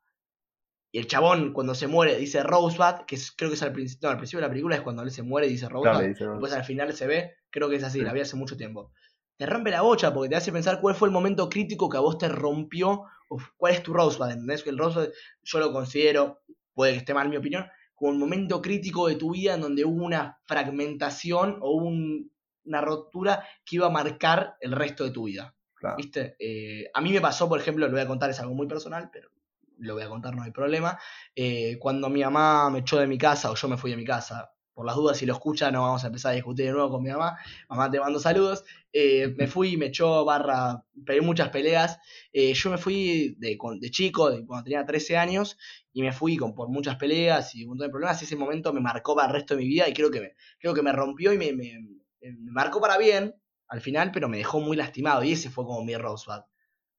y el chabón cuando se muere dice Rosebud, que es- creo que es al principio, no, al principio de la película es cuando él se muere y dice Rosebud, Claro, después al final se ve, creo que es así, Sí. la vi hace mucho tiempo. Te rompe la bocha porque te hace pensar cuál fue el momento crítico que a vos te rompió, uf, cuál es tu Rosebud, ¿entendés? Que el Rosebud yo lo considero, puede que esté mal mi opinión, como un momento crítico de tu vida en donde hubo una fragmentación o un- una ruptura que iba a marcar el resto de tu vida. Claro. ¿Viste? Eh, a mí me pasó, por ejemplo, lo voy a contar, es algo muy personal, pero lo voy a contar, no hay problema. Eh, cuando mi mamá me echó de mi casa o yo me fui de mi casa, por las dudas, si lo escucha, no vamos a empezar a discutir de nuevo con mi mamá. Mamá, te mando saludos. Eh, me fui, me echó barra, pegué muchas peleas. Eh, yo me fui de, de chico, de cuando tenía 13 años, y me fui con, por muchas peleas y un montón de problemas. Ese momento me marcó para el resto de mi vida y creo que me, creo que me rompió y me, me- me marcó para bien al final, pero me dejó muy lastimado. Y ese fue como mi Rosebud.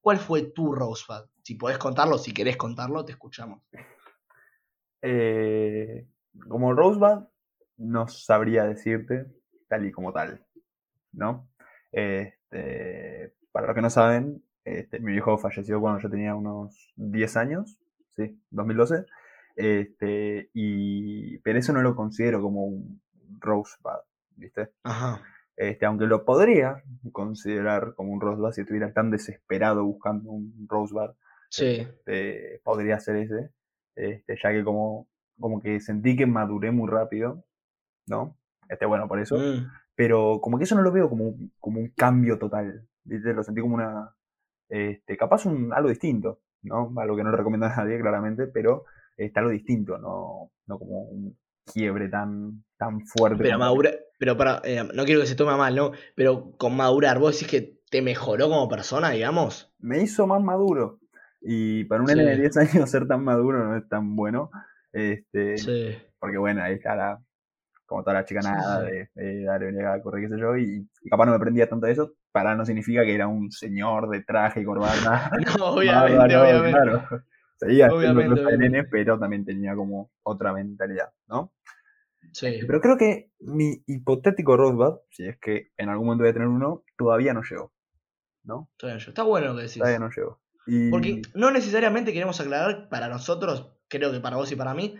¿Cuál fue tu Rosebud? Si podés contarlo, si querés contarlo, te escuchamos. Eh, como Rosebud, no sabría decirte tal y como tal, ¿no? Este, para los que no saben, este, mi viejo falleció cuando yo tenía unos 10 años, sí, 2012, este, y, pero eso no lo considero como un Rosebud, ¿viste? Ajá. Este, aunque lo podría considerar como un Rosebud si estuviera tan desesperado buscando un Rosebud, Sí. este, podría ser ese, este, ya que como, como que sentí que maduré muy rápido, ¿no? Este, bueno, por eso, Mm. pero como que eso no lo veo como, un- como un cambio total, ¿viste? Lo sentí como una, este, capaz un, algo distinto, ¿no? Algo que no recomiendo a nadie, claramente, pero este, algo distinto, no, no como un quiebre tan, tan fuerte. Pero como- madura, pero para, eh, no quiero que se tome mal, ¿no? Pero con madurar, vos decís que te mejoró como persona, digamos. me hizo más maduro. Y para un Sí. nene de 10 años ser tan maduro no es tan bueno. Este, Sí. Porque bueno, ahí está la, como toda la chica Sí, de, de dale, venía a correr, qué sé yo, y, y capaz no me prendía tanto de eso, para no significa que era un señor de traje y corbata. No, obviamente, obviamente. claro. Seguía Obviamente, nene, pero también tenía como otra mentalidad, ¿no? Sí. Pero creo que mi hipotético Rosebud, si es que en algún momento voy a tener uno, todavía no llegó, ¿no? Está bien, Está bueno lo que decís. Todavía no llegó. Y Porque no necesariamente queremos aclarar para nosotros, creo que para vos y para mí,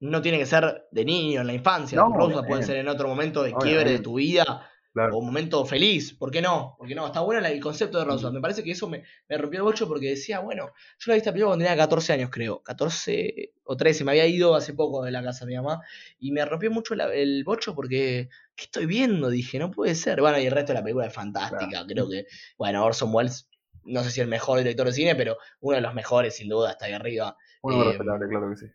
no tiene que ser de niño, en la infancia. No, tu Rosebud puede obviamente. ser en otro momento de quiebre de tu vida claro, o un momento feliz. ¿Por qué no? Porque no, está bueno el concepto de Rosebud. Me parece que eso me, me rompió el bocho porque decía, bueno, yo la vi esta película cuando tenía 14 años, creo. 14 o 13, me había ido hace poco de la casa de mi mamá. Y me rompió mucho la- el bocho porque, ¿qué estoy viendo? Dije, no puede ser. Bueno, y el resto de la película es fantástica. Creo que, bueno, Orson Welles, no sé si el mejor director de cine, pero uno de los mejores, sin duda, está ahí arriba. eh, respetable, claro que sí.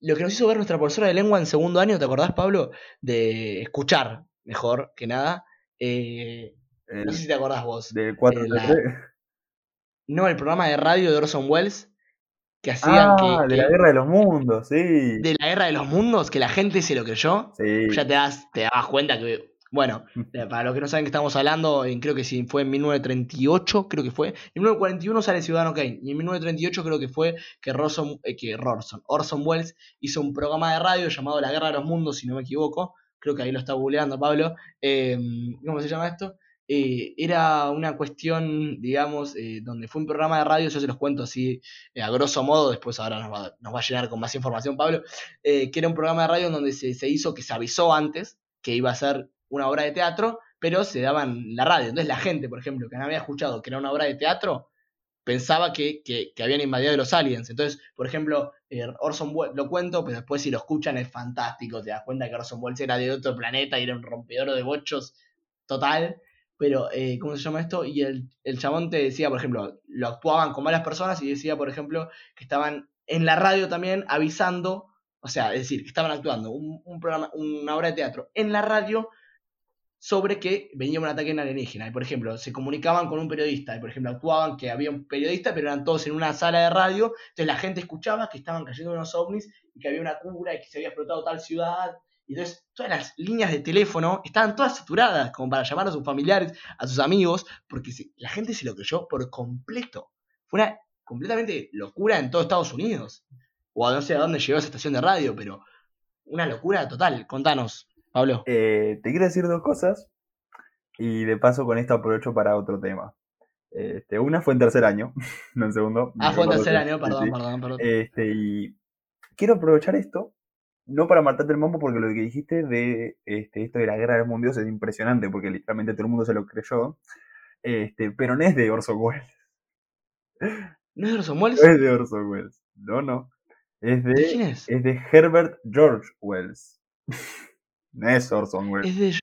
Lo que nos hizo ver nuestra profesora de lengua en segundo año, ¿te acordás, Pablo? De escuchar, mejor que nada. Eh, El- no sé si te acordás vos. del 4 eh, la- No, el programa de radio de Orson Welles. que hacían ah, que, de la guerra de los mundos, sí. de la guerra de los mundos, que la gente se lo creyó. Sí. Ya te das, te das cuenta que, bueno, eh, para los que no saben que estamos hablando, en- creo que sí, fue en 1938, creo que fue. En 1941 sale Ciudadano Kane. Y en 1938 creo que fue que, Orson, eh, que Orson, Orson Welles hizo un programa de radio llamado La Guerra de los Mundos, si no me equivoco. Creo que ahí lo está googleando Pablo. Eh, ¿Cómo se llama esto? Eh, era una cuestión, digamos, eh, donde fue un programa de radio, yo se los cuento así a grosso modo, después ahora nos va, a llenar con más información Pablo, que era un programa de radio donde se, se hizo, que se avisó antes que iba a ser una obra de teatro, pero se daba en la radio. Entonces la gente, por ejemplo, que no había escuchado que era una obra de teatro, pensaba que, que, que habían invadido los aliens. Entonces, por ejemplo, eh, Orson Welles, lo cuento, pero después si lo escuchan es fantástico, te das cuenta que Orson Welles era de otro planeta y era un rompedor de bochos total. Pero, eh, ¿cómo se llama esto? Y el, el chabón te decía, por ejemplo, lo actuaban con varias personas y decía, por ejemplo, que estaban en la radio también avisando, o sea, es decir, que estaban actuando un, un programa, una obra de teatro en la radio sobre que venía un ataque alienígena. Y, por ejemplo, se comunicaban con un periodista. Y, por ejemplo, actuaban que había un periodista, pero eran todos en una sala de radio. Entonces la gente escuchaba que estaban cayendo unos ovnis y que había una cura y que se había explotado tal ciudad. Y entonces todas las líneas de teléfono estaban todas saturadas, como para llamar a sus familiares, a sus amigos, porque la gente se lo creyó por completo. Fue una completamente locura en todo Estados Unidos. O a no sé a dónde llegó esa estación de radio, pero una locura total. Contanos, Pablo. Eh, te quiero decir dos cosas y de paso con esto aprovecho para otro tema. Este, una fue en tercer año, no en segundo. Ah, fue en tercer año, perdón, sí. perdón, perdón. Este, y quiero aprovechar esto, no para matarte el mambo, porque lo que dijiste de este, esto de la guerra de los mundos es impresionante, porque literalmente todo el mundo se lo creyó. Este, pero no es de Orson Welles. ¿No es de Orson No Welles? es de Orson Welles. No, no. Es ¿De de, quién es? es de Herbert George Wells. No es Orson Welles. Es.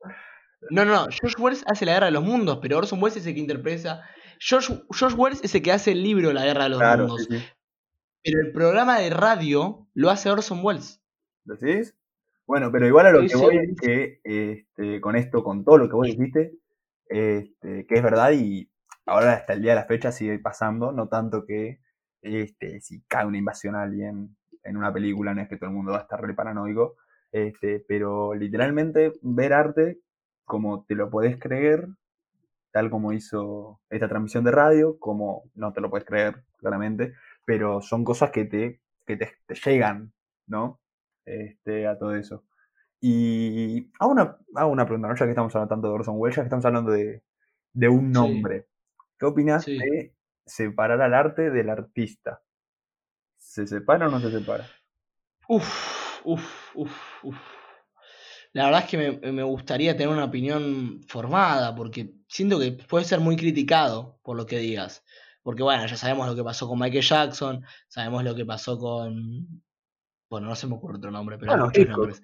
No, no, no. George Wells hace la guerra de los mundos, pero Orson Welles es el que interpreta. George, George Wells es el que hace el libro La guerra de los Claro, mundos. sí, sí. Pero el programa de radio lo hace Orson Welles. ¿Decís? Bueno, pero igual a lo Sí, que voy es que este, con esto, con todo lo que vos dijiste, este, que es verdad y ahora hasta el día de la fecha sigue pasando, no tanto que este, si cae una invasión a alguien en una película, no es que todo el mundo va a estar re paranoico, este, pero literalmente ver arte como te lo podés creer, tal como hizo esta transmisión de radio, como no te lo puedes creer, claramente, pero son cosas que te, que te, te llegan, ¿no? Este, a todo eso. Y hago una, hago una pregunta, ¿no? ya que estamos hablando tanto de Orson Welles, ya que estamos hablando de, de un Sí. nombre. ¿Qué opinas Sí. de separar al arte del artista? ¿Se separa o no se separa? Uf, uf, uf, uf. La verdad es que me, me gustaría tener una opinión formada, porque siento que puede ser muy criticado por lo que digas. Porque bueno, ya sabemos lo que pasó con Michael Jackson, sabemos lo que pasó con... Bueno, no se me ocurre otro nombre, pero Bueno, muchos Hitchcock. nombres.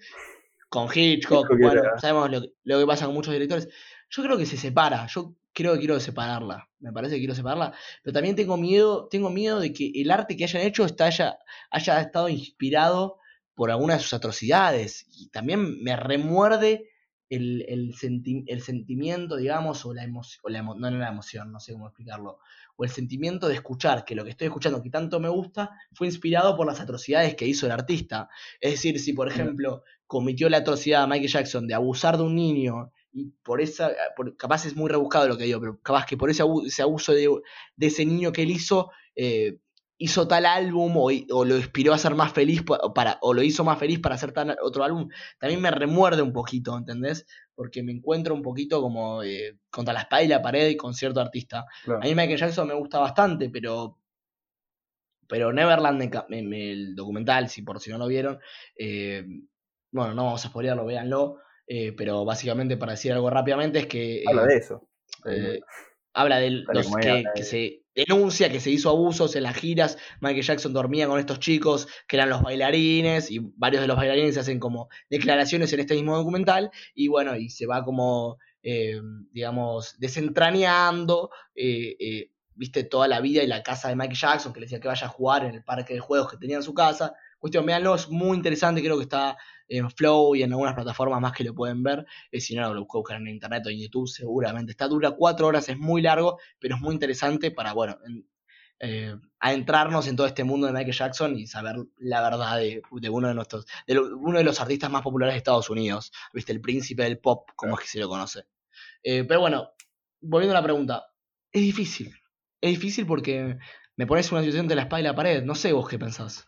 Con Hitchcock, Hitchcock bueno, sabemos lo, que- lo que pasa con muchos directores. Yo creo que se separa, yo creo que quiero separarla, me parece que quiero separarla, pero también tengo miedo, tengo miedo de que el arte que hayan hecho está haya, haya estado inspirado por alguna de sus atrocidades. Y también me remuerde el, el, senti- el sentimiento, digamos, o la emoción, o la emo- no, no la emoción, no sé cómo explicarlo, o el sentimiento de escuchar que lo que estoy escuchando que tanto me gusta fue inspirado por las atrocidades que hizo el artista. Es decir, si por ejemplo cometió la atrocidad Michael Jackson de abusar de un niño y por esa, por- capaz es muy rebuscado lo que digo, pero capaz que por ese, abu- ese abuso de, de ese niño que él hizo, eh, hizo tal álbum o, o lo inspiró a ser más feliz pa- para, o lo hizo más feliz para hacer tal otro álbum, también me remuerde un poquito, ¿entendés? Porque me encuentro un poquito como eh, contra la espalda y la pared con cierto artista. Claro. A mí Michael Jackson me gusta bastante, pero pero Neverland, me el documental, si por si no lo vieron, eh, bueno, no vamos a spoilearlo, véanlo, eh, pero básicamente para decir algo rápidamente es que eh, Habla de eso. eh, habla de los que, que se denuncia que se hizo abusos en las giras. Michael Jackson dormía con estos chicos que eran los bailarines y varios de los bailarines hacen como declaraciones en este mismo documental y bueno, y se va como, eh, digamos, desentrañando, eh, eh, viste, toda la vida y la casa de Michael Jackson, que le decía que vaya a jugar en el parque de juegos que tenía en su casa. Cuestión, véanlo, es muy interesante, creo que está en Flow y en algunas plataformas más que lo pueden ver. Eh, si no, lo buscan en internet o en YouTube, seguramente. Está dura cuatro horas, es muy largo, pero es muy interesante para, bueno, en- eh, adentrarnos en todo este mundo de Michael Jackson y saber la verdad de, de uno de nuestros, de lo- uno de los artistas más populares de Estados Unidos, viste, el príncipe del pop, como es que se lo conoce. Eh, pero bueno, volviendo a la pregunta, es difícil, es difícil porque me pones una situación de la espada y la pared, no sé vos qué pensás.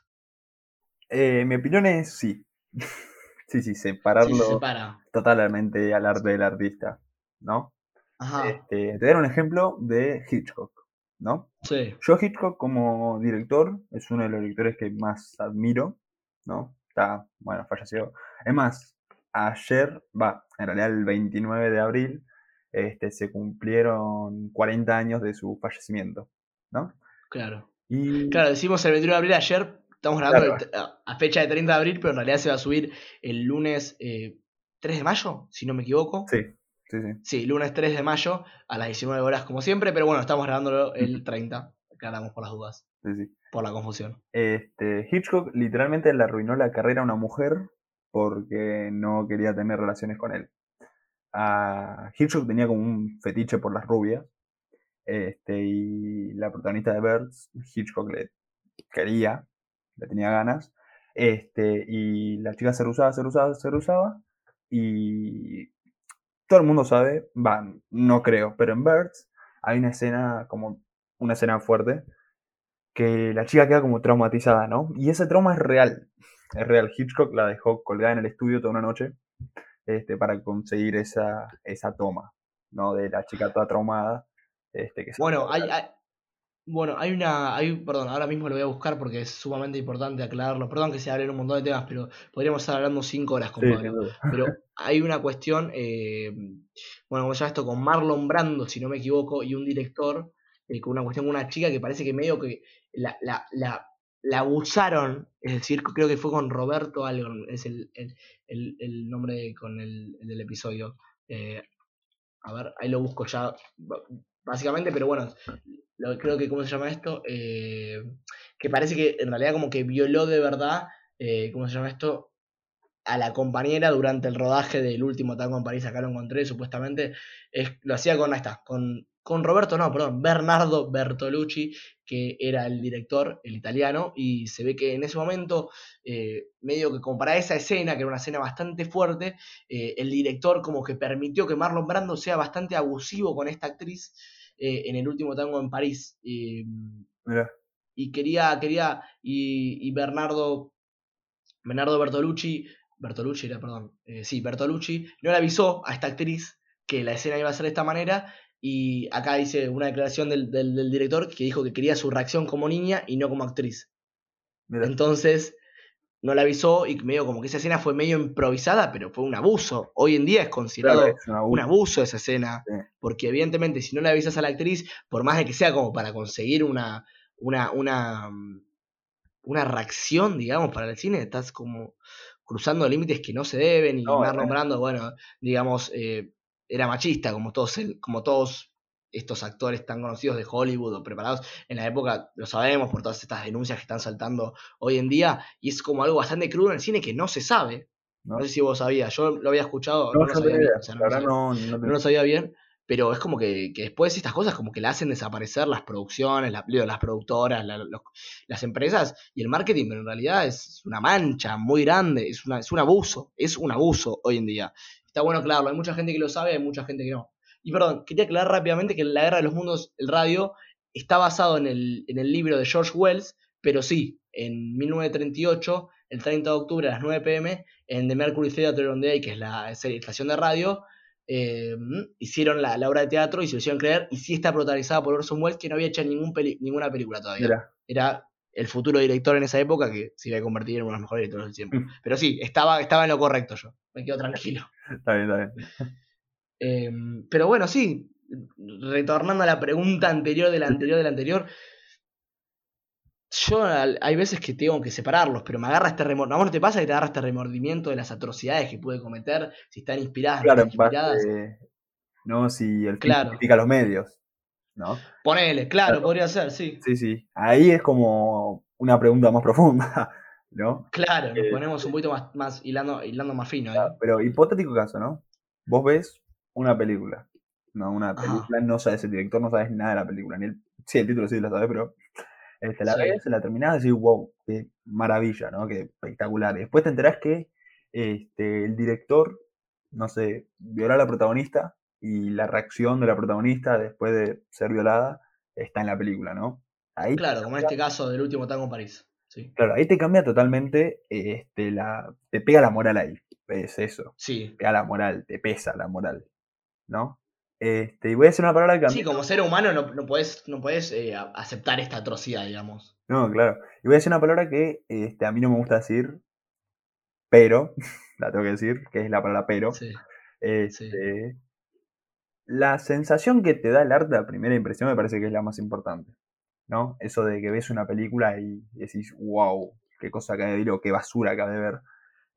Eh, mi opinión es sí. sí, sí, Sí, separarlo se separa. totalmente al arte del artista, ¿no? Ajá, Este, te voy a dar un ejemplo de Hitchcock, ¿no? sí, Yo Hitchcock como director es uno de los directores que más admiro, ¿no? Está, bueno, falleció. Es más, ayer, va, en realidad el 29 de abril, este, se cumplieron 40 años de su fallecimiento, ¿no? claro. Y Claro, decimos el 21 de abril ayer, estamos grabando Claro. a, fecha de 30 de abril, pero en realidad se va a subir el lunes eh, 3 de mayo, si no me equivoco. sí, sí, sí. Sí, lunes 3 de mayo a las 19 horas como siempre, pero bueno, estamos grabándolo el 30, aclaramos por las dudas, sí, sí. por la confusión. Este, Hitchcock literalmente le arruinó la carrera a una mujer porque no quería tener relaciones con él. Hitchcock tenía como un fetiche por las rubias. Este, y la protagonista de Birds, Hitchcock le quería, le tenía ganas. Este, y la chica se rehusaba, se rehusaba, se rehusaba. Y todo el mundo sabe, va, no creo, pero en Birds hay una escena, como una escena fuerte, que la chica queda como traumatizada, ¿no? Y ese trauma es real. Es real. Hitchcock la dejó colgada en el estudio toda una noche este, para conseguir esa, esa toma, ¿no? De la chica toda traumada. Este, que Bueno, hay, hay- bueno, hay una, hay, perdón, ahora mismo lo voy a buscar porque es sumamente importante aclararlo. Perdón que se hablen un montón de temas, pero podríamos estar hablando 5 horas con Sí, Pablo. Pero hay una cuestión, eh, bueno, ¿cómo se llama esto? Con Marlon Brando, si no me equivoco, y un director, eh, con una cuestión con una chica que parece que medio que la, la, la, la abusaron, es decir, creo que fue con Roberto algo, es el, el, el, el nombre con el, el del episodio. Eh, a ver, ahí lo busco ya, básicamente, pero bueno, lo, creo que, ¿cómo se llama esto? Eh, que parece que en realidad como que violó de verdad, eh, ¿cómo se llama esto? a la compañera durante el rodaje del último tango en París, acá lo encontré, supuestamente, es, lo hacía con, ahí está, con, con Roberto, no, perdón, Bernardo Bertolucci, que era el director, el italiano, y se ve que en ese momento, eh, medio que como para esa escena, que era una escena bastante fuerte, eh, el director como que permitió que Marlon Brando sea bastante abusivo con esta actriz eh, en el último tango en París. Eh, Mirá, y quería, quería, y, y Bernardo, Bernardo Bertolucci, Bertolucci era, perdón, eh, sí, Bertolucci, no le avisó a esta actriz que la escena iba a ser de esta manera, y acá dice una declaración del, del- del director que dijo que quería su reacción como niña y no como actriz. mirá. Entonces, no le avisó y medio como que esa escena fue medio improvisada, pero fue un abuso. Hoy en día es considerado Claro, es una un abuso esa escena. Sí. Porque evidentemente si no le avisas a la actriz, por más de que sea como para conseguir una, una, una, mm, una reacción, digamos, para el cine, estás como cruzando límites que no se deben. Y No, eh. Brando, bueno, digamos, eh, era machista, como todos, el- como todos estos actores tan conocidos de Hollywood o preparados en la época, lo sabemos por todas estas denuncias que están saltando hoy en día, y es como algo bastante crudo en el cine que no se sabe. ¿no? No sé si vos sabías, yo lo había escuchado, No, no, lo sabía bien, idea. o sea, no no, no no tenía- lo sabía bien, pero es como que, que después estas cosas como que la hacen desaparecer las producciones, la- las productoras, la- los- las empresas y el marketing, pero en realidad es una mancha muy grande, es, una, es un abuso, es un abuso hoy en día. Está bueno aclararlo, hay mucha gente que lo sabe, hay mucha gente que no. Y perdón, quería aclarar rápidamente que La Guerra de los Mundos, el radio, está basado en el, en el libro de George Wells, pero sí, en 1938, el 30 de octubre a las 9 pm, en The Mercury Theatre on the Day, que es la estación de radio, eh, hicieron la, la obra de teatro y se lo hicieron creer, y sí está protagonizada por Orson Welles, que no había hecho ningún peli- ninguna película todavía. Mirá, Era el futuro director en esa época que se iba a convertir en uno de los mejores directores del tiempo. Mm. Pero sí, estaba, estaba en lo correcto yo, me quedo tranquilo. está bien, está bien. Eh, pero bueno, sí, retornando a la pregunta anterior de la anterior de la anterior, yo hay veces que tengo que separarlos, pero me agarra este remordimiento. ¿A no te pasa que te agarra este remordimiento de las atrocidades que puede cometer, si están inspiradas, no Claro, están en base, inspiradas? no si el Claro. justifica los medios, ¿no? Ponele, claro, Claro. podría ser, sí. Sí, sí. Ahí es como una pregunta más profunda, ¿no? Claro, nos Eh, ponemos un poquito más, más hilando, hilando más fino. ¿eh? Pero hipotético caso, ¿no? Vos ves una película, ¿no? Una película, no sabes el director, no sabes nada de la película. Ni el, sí, el título sí lo sabes, pero este, la Sí. ves, la terminás y decís, wow, qué maravilla, ¿no? Qué espectacular. Y después te enterás que este, el director, no sé, violó a la protagonista y la reacción de la protagonista después de ser violada está en la película, ¿no? Ahí Claro, como en este caso del último tango en París. Sí. Claro, ahí te cambia totalmente, este, la, te pega la moral ahí, es eso, Sí. pega la moral, te pesa la moral, ¿no? Este, y voy a decir una palabra que Sí, como ser humano no, no podés, no podés eh, aceptar esta atrocidad, digamos. no, claro, y voy a decir una palabra que este, a mí no me gusta decir, pero, la tengo que decir, que es la palabra pero, Sí. este, la sensación que te da el arte a primera impresión me parece que es la más importante, ¿no? Eso de que ves una película y decís, wow, qué cosa acá de ver o qué basura acá de ver.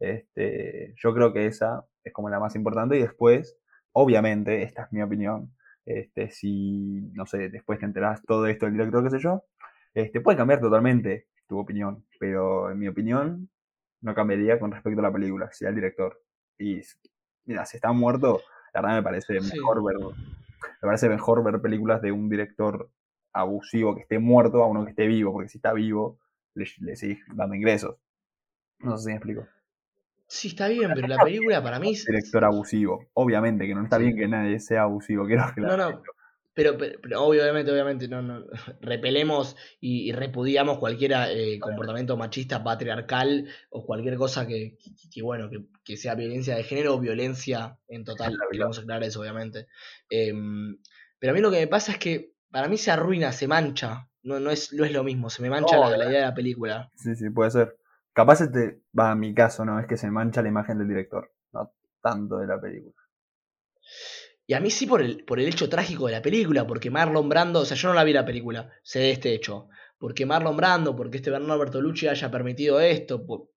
Este, yo creo que esa es como la más importante y después, obviamente, esta es mi opinión, este, si, no sé, después te enterás todo esto del director, qué sé yo, este, puede cambiar totalmente tu opinión, pero en mi opinión no cambiaría con respecto a la película, si el director. Y mira, si está muerto, la verdad me parece Sí. mejor ver, me parece mejor ver películas de un director abusivo que esté muerto a uno que esté vivo, porque si está vivo, le, le seguís dando ingresos. No sé si me explico. Sí, está bien, pero la película para mí. es- Director abusivo. Obviamente que no está bien que nadie sea abusivo, quiero que No, no. Pero, pero, pero obviamente, obviamente, no, no. Repelemos y, y repudiamos cualquier eh, comportamiento machista, patriarcal o cualquier cosa que, que- que, bueno, que, que sea violencia de género o violencia en total. Claro, Queremos aclarar eso, obviamente. Em, pero a mí lo que me pasa es que para mí se arruina, se mancha. No, no, es, no es lo mismo, se me mancha la, la idea de la película. Sí, sí, puede ser. Capaz este, va a mi caso, ¿no? Es que se mancha la imagen del director, no tanto de la película. Y a mí sí por el, por el hecho trágico de la película, porque Marlon Brando, o sea, yo no la vi la película, sé de este hecho. Porque Marlon Brando, porque este Bernardo Bertolucci haya permitido esto. Por,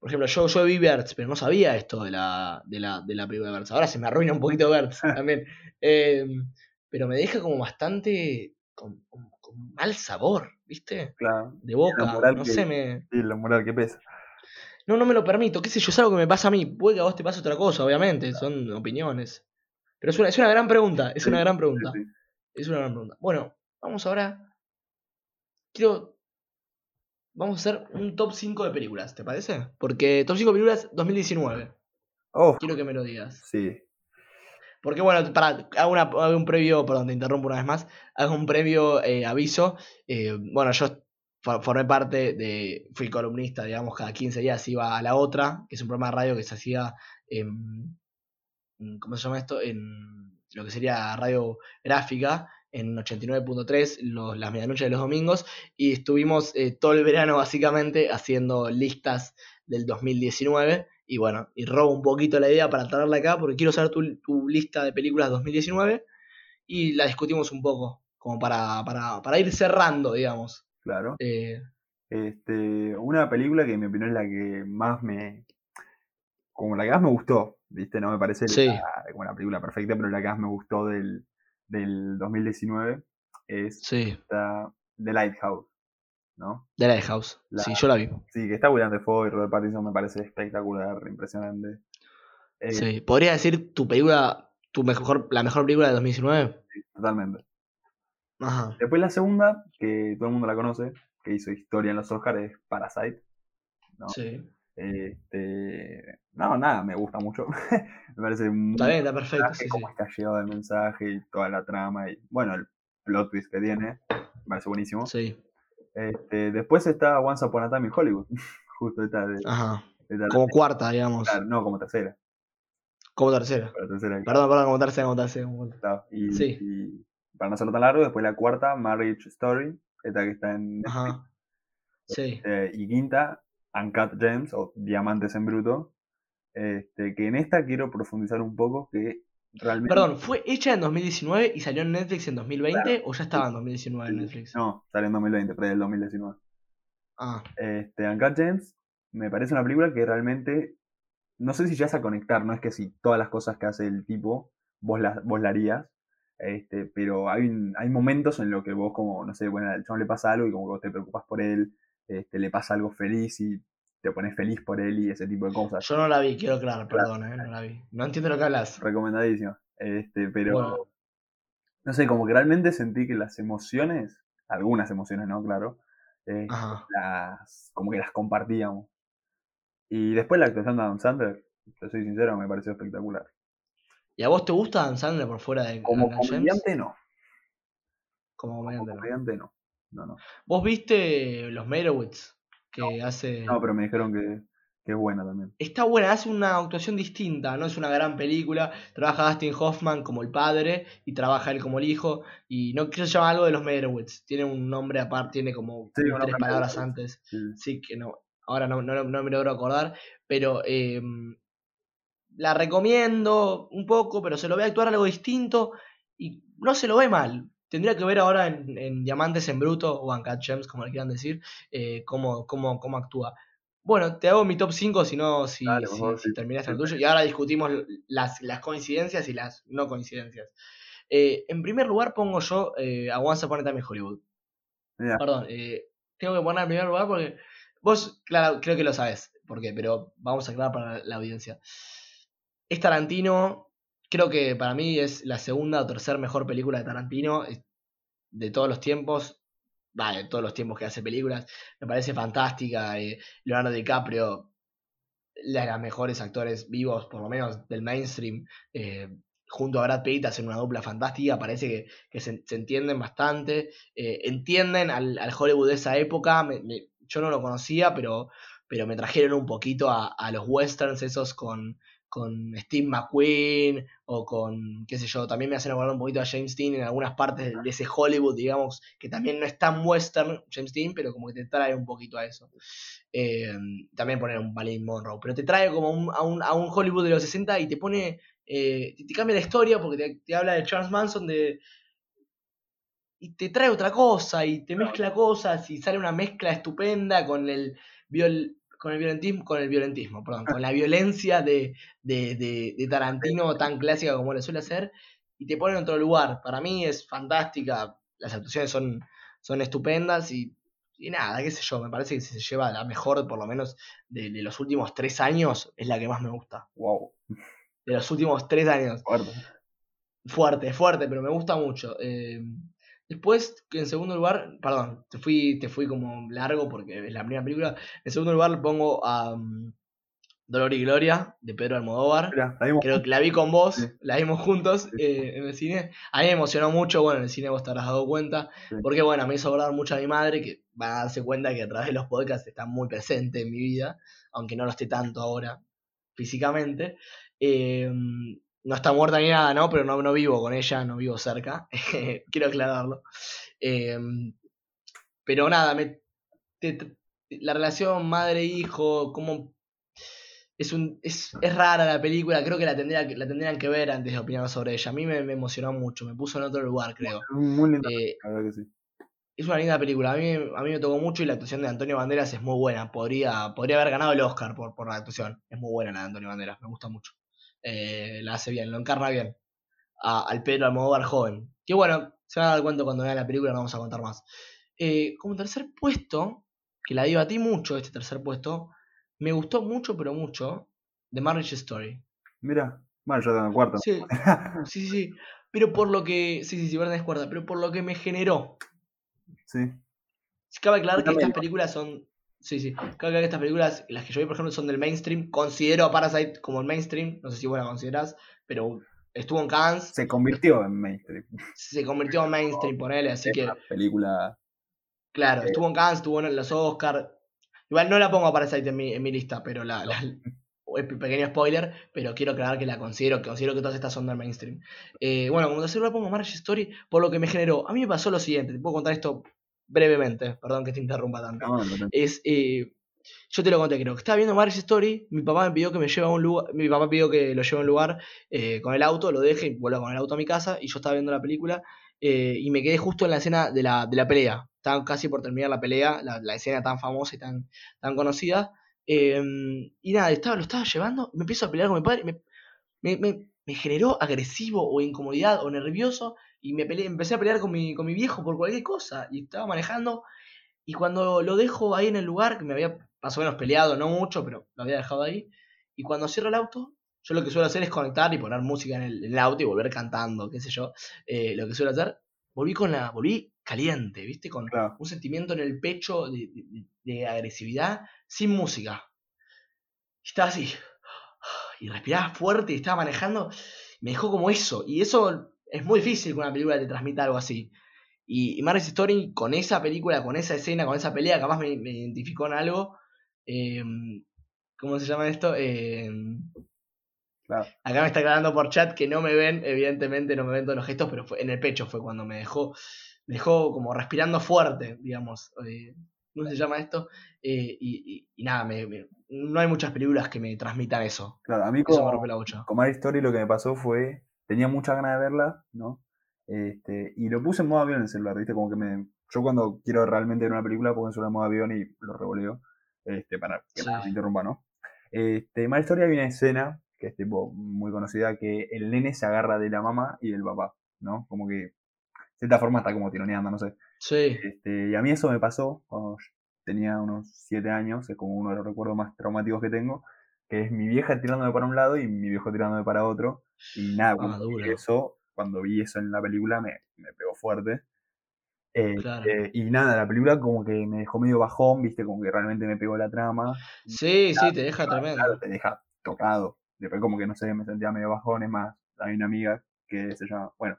por ejemplo, yo, yo vi Bertz, pero no sabía esto de la, de la, de la película de Bertz. Ahora se me arruina un poquito Bertz también. Eh, pero me deja como bastante con, con- con mal sabor, ¿viste? Claro. De boca, no que- sé, me... Sí, la moral que pesa. No, no me lo permito, qué sé yo, es algo que me pasa a mí. Puede que a vos te pase otra cosa, obviamente, son opiniones. Pero es una, es una gran pregunta, es una gran pregunta. Sí, sí. Es una gran pregunta. Bueno, vamos ahora. Quiero. Vamos a hacer un top 5 de películas, ¿te parece? Porque top 5 de películas 2019. Oh, Quiero que me lo digas. sí. Porque bueno, para, hago, una- hago un previo, perdón, te interrumpo una vez más. Hago un previo eh, aviso. Eh, bueno, yo for- formé parte de. Fui columnista, digamos, cada 15 días iba a la otra, que es un programa de radio que se hacía en. ¿Cómo se llama esto? En lo que sería radio gráfica, en 89.3, los- las medianoches de los domingos. Y estuvimos eh, todo el verano, básicamente, haciendo listas del 2019. Y bueno, y robo un poquito la idea para traerla acá, porque quiero saber tu, tu lista de películas 2019 y la discutimos un poco, como para, para, para ir cerrando, digamos. Claro. Eh, Este, una película que en mi opinión es la que más me. Como la que más me gustó, ¿viste? No me parece Sí. la, como la película perfecta, pero la que más me gustó del, del 2019 es sí, esta The Lighthouse, ¿no? Lighthouse. La- Sí, yo la vi. Sí, que está William Defoe y Robert Pattinson me parece espectacular, impresionante. Eh, Sí. ¿Podrías decir tu película, tu mejor, la mejor película de 2019? Totalmente. Ajá. Después la segunda, que todo el mundo la conoce, que hizo historia en los Oscars, es Parasite. ¿no? Sí. Este, no, nada, me gusta mucho. me parece muy Está bien, está perfecto. Sí, sí. cómo está llegado el mensaje y toda la trama y bueno, el plot twist que tiene, me parece buenísimo. Sí. Este, después está Once Upon a Time in Hollywood, justo esta de, Ajá. esta Como cuarta, digamos. claro, no como tercera, Como tercera. Perdón, perdón, como tercera, como tercera. como tercera. y, Sí. y para no hacerlo tan largo, después la cuarta, Marriage Story, esta que está en Ajá. Sí. Eh, y quinta, Uncut Gems o Diamantes en Bruto. Este, que en esta quiero profundizar un poco que realmente. Perdón, ¿fue hecha en 2019 y salió en Netflix en 2020 o ya estaba en 2019 en Netflix? No, salió en 2020, pero del 2019. Ah, Este, Uncut Gems me parece una película que realmente. No sé si llegas a conectar, no es que si todas las cosas que hace el tipo vos las vos la harías. Este, pero hay, hay momentos en los que vos, como, no sé, bueno, al chabón le pasa algo y como que vos te preocupas por él, este, le pasa algo feliz y te pones feliz por él y ese tipo de cosas. yo no la vi, quiero aclarar, perdón, eh, no la vi. No entiendo lo que hablas. recomendadísimo. Este, pero Bueno. no sé, como que realmente sentí que las emociones, algunas emociones, ¿no? Claro, eh, las, como que las compartíamos. Y después la actuación de Adam Sandler, te soy sincero, me pareció espectacular. ¿Y a vos te gusta Dan Sandler por fuera de Como comediante no, Como comediante, no. no. No, no. ¿Vos viste los Meyerowitz? Que hace. No, pero me dijeron que, que es buena también. Está buena, hace una actuación distinta, no es una gran película. Trabaja Dustin Hoffman como el padre y trabaja él como el hijo. Y no creo que se llama algo de los Meyerowitz. Tiene un nombre aparte, tiene como Sí, tres palabras antes. Sí. Sí, que no. Ahora no, no, no me logro acordar. Pero eh, la recomiendo un poco, pero se lo ve actuar algo distinto. Y no se lo ve mal. Tendría que ver ahora en, en Diamantes en Bruto o Uncut Gems, como le quieran decir, eh, cómo, cómo, cómo actúa. Bueno, te hago mi top 5, si no, si, Dale, si- favor, si sí. terminaste el tuyo. Y ahora discutimos las, las coincidencias y las no coincidencias. Eh, en primer lugar pongo yo eh, a Once Upon a Time in Hollywood. Perdón, eh, tengo que poner en primer lugar porque vos, claro, creo que lo sabes por qué, pero vamos a aclarar para la audiencia. Es Tarantino, creo que para mí es la segunda o tercera mejor película de Tarantino de todos los tiempos. Va, de todos los tiempos que hace películas. Me parece fantástica. eh, Leonardo DiCaprio, de los mejores actores vivos, por lo menos del mainstream. eh, junto a Brad Pitt hacen una dupla fantástica. Parece que, se, entienden bastante. eh, entienden al, al Hollywood de esa época. me- me- yo no lo conocía, pero, pero me trajeron un poquito a, a los westerns esos con, con Steve McQueen o con, qué sé yo, también me hacen acordar un poquito a James Dean en algunas partes de, ese Hollywood, digamos, que también no es tan western James Dean, pero como que te trae un poquito a eso. Eh, también poner un Marilyn Monroe, pero te trae como un- a, un, a un Hollywood de los 60 y te pone, eh, te, te cambia la historia porque te, te habla de Charles Manson de... Y te trae otra cosa y te mezcla cosas y sale una mezcla estupenda con el viol, con el violentismo, con el violentismo, perdón, con la violencia de, de, de, de Tarantino tan clásica como le suele hacer, y te pone en otro lugar. Para mí es fantástica, las actuaciones son, son estupendas y, y nada, qué sé yo, me parece que si se lleva la mejor, por lo menos, de, de los últimos tres años, es la que más me gusta. wow, De los últimos tres años. fuerte. Fuerte, fuerte, pero me gusta mucho. Eh, después, en segundo lugar, perdón, te fui, te fui como largo porque es la primera película. En segundo lugar le pongo a um, Dolor y Gloria de Pedro Almodóvar. Mira, Creo que la vi con vos, Sí. la vimos juntos eh, en el cine. A mí me emocionó mucho, bueno, en el cine vos te habrás dado cuenta, Sí. porque bueno, me hizo acordar mucho a mi madre, que van a darse cuenta que a través de los podcasts está muy presente en mi vida, aunque no lo esté tanto ahora físicamente. Eh, no está muerta ni nada, ¿no? Pero no, no vivo con ella, no vivo cerca, quiero aclararlo. Eh, pero nada, me, te- la relación madre-hijo, cómo es, un, es, es rara la película, creo que la, tendría, que- la tendrían que ver antes de opinar sobre ella. A mí me, me emocionó mucho, me puso en otro lugar, creo. muy linda, Eh, que sí. es una linda película, a mí, a mí me tocó mucho y la actuación de Antonio Banderas es muy buena. Podría, podría haber ganado el Oscar por, por la actuación. Es muy buena la de Antonio Banderas, me gusta mucho. Eh, la hace bien, lo encarna bien. A- al Pedro Almodóvar joven. Que bueno, se van a dar cuenta cuando vean la película, no vamos a contar más. Eh, como tercer puesto, que la debatí mucho este tercer puesto, me gustó mucho, pero mucho, The Marriage Story. Mira, bueno, yo tengo cuarto. Sí, sí, sí. Pero por lo que. Sí, sí, sí, verdad es cuarta. Pero por lo que me generó. Sí, Cabe aclarar que estas películas son. Sí, sí. Aclarar que estas películas, las que yo vi, por ejemplo, son del mainstream. Considero a Parasite como el mainstream. No sé si vos la considerás. Pero estuvo en Cannes. se convirtió en mainstream. Se convirtió en mainstream, ponele. Así que, película. claro, eh, estuvo en Cannes, estuvo en los Oscars. Igual no la pongo a Parasite en mi, en mi lista, pero la. la- pequeño spoiler, pero quiero aclarar que la considero, que considero que todas estas son del mainstream. Eh, bueno, como tercer lugar pongo Marriage Story por lo que me generó. A mí me pasó lo siguiente, te puedo contar esto brevemente, perdón que te interrumpa tanto. no, no, no. es eh, yo te lo conté creo que estaba viendo Marriage Story mi papá me pidió que me lleve a un lugar mi papá pidió que lo lleve a un lugar eh, con el auto lo deje y vuelva con el auto a mi casa y yo estaba viendo la película eh, y me quedé justo en la escena de la, de la pelea estaba casi por terminar la pelea la, la escena tan famosa y tan, tan conocida eh, y nada estaba, lo estaba llevando me empiezo a pelear con mi padre y me, me, me- me generó agresivo o incomodidad o nervioso y me peleé- empecé a pelear con mi, con mi viejo por cualquier cosa y estaba manejando y cuando lo dejo ahí en el lugar, que me había más o menos peleado, no mucho, pero lo había dejado ahí, y cuando cierro el auto, Yo lo que suelo hacer es conectar y poner música en el, en el auto y volver cantando, qué sé yo. Eh, lo que suelo hacer, volví con la, volví caliente, ¿viste? Con Claro. un sentimiento en el pecho de, de- de agresividad sin música. Y estaba así. Y respiraba fuerte y estaba manejando. Me dejó como eso. Y eso es muy difícil que una película te transmita algo así. Y, y Marriage Story, con esa película, con esa escena, con esa pelea, capaz me, me identificó en algo. eh, ¿Cómo se llama esto? Eh, Claro. Acá me está aclarando por chat que no me ven, evidentemente no me ven todos los gestos, pero fue en el pecho fue cuando me dejó, me dejó como respirando fuerte, digamos. eh, ¿Cómo se llama esto? Eh, y, y- y nada, me- me- no hay muchas películas que me transmitan eso. Claro, a mí Eso me como, rompe la bocha. con Mary Story lo que me pasó fue, tenía muchas ganas de verla, ¿no? Este, y lo puse en modo avión en el celular, ¿viste? Como que me, yo cuando quiero realmente ver una película pongo el celular en modo avión y lo revoleo, este, para que Sí. nada me interrumpa, ¿no? Este, en Mary Story hay una escena que es tipo muy conocida que el nene se agarra de la mamá y del papá, ¿no? Como que, de cierta forma está como tironeando, no sé. Sí, Este, y a mí eso me pasó cuando tenía unos 7 años, es como uno de los recuerdos más traumáticos que tengo, que es mi vieja tirándome para un lado y mi viejo tirándome para otro. Y nada, Ah, eso, cuando vi eso en la película me, me pegó fuerte. Eh, Claro. eh, y nada, la película como que me dejó medio bajón, viste, como que realmente me pegó la trama. sí, sí, te deja Claro, tremendo. te deja tocado. Después como que no sé, me sentía medio bajón, es más, hay una amiga que se llama, bueno,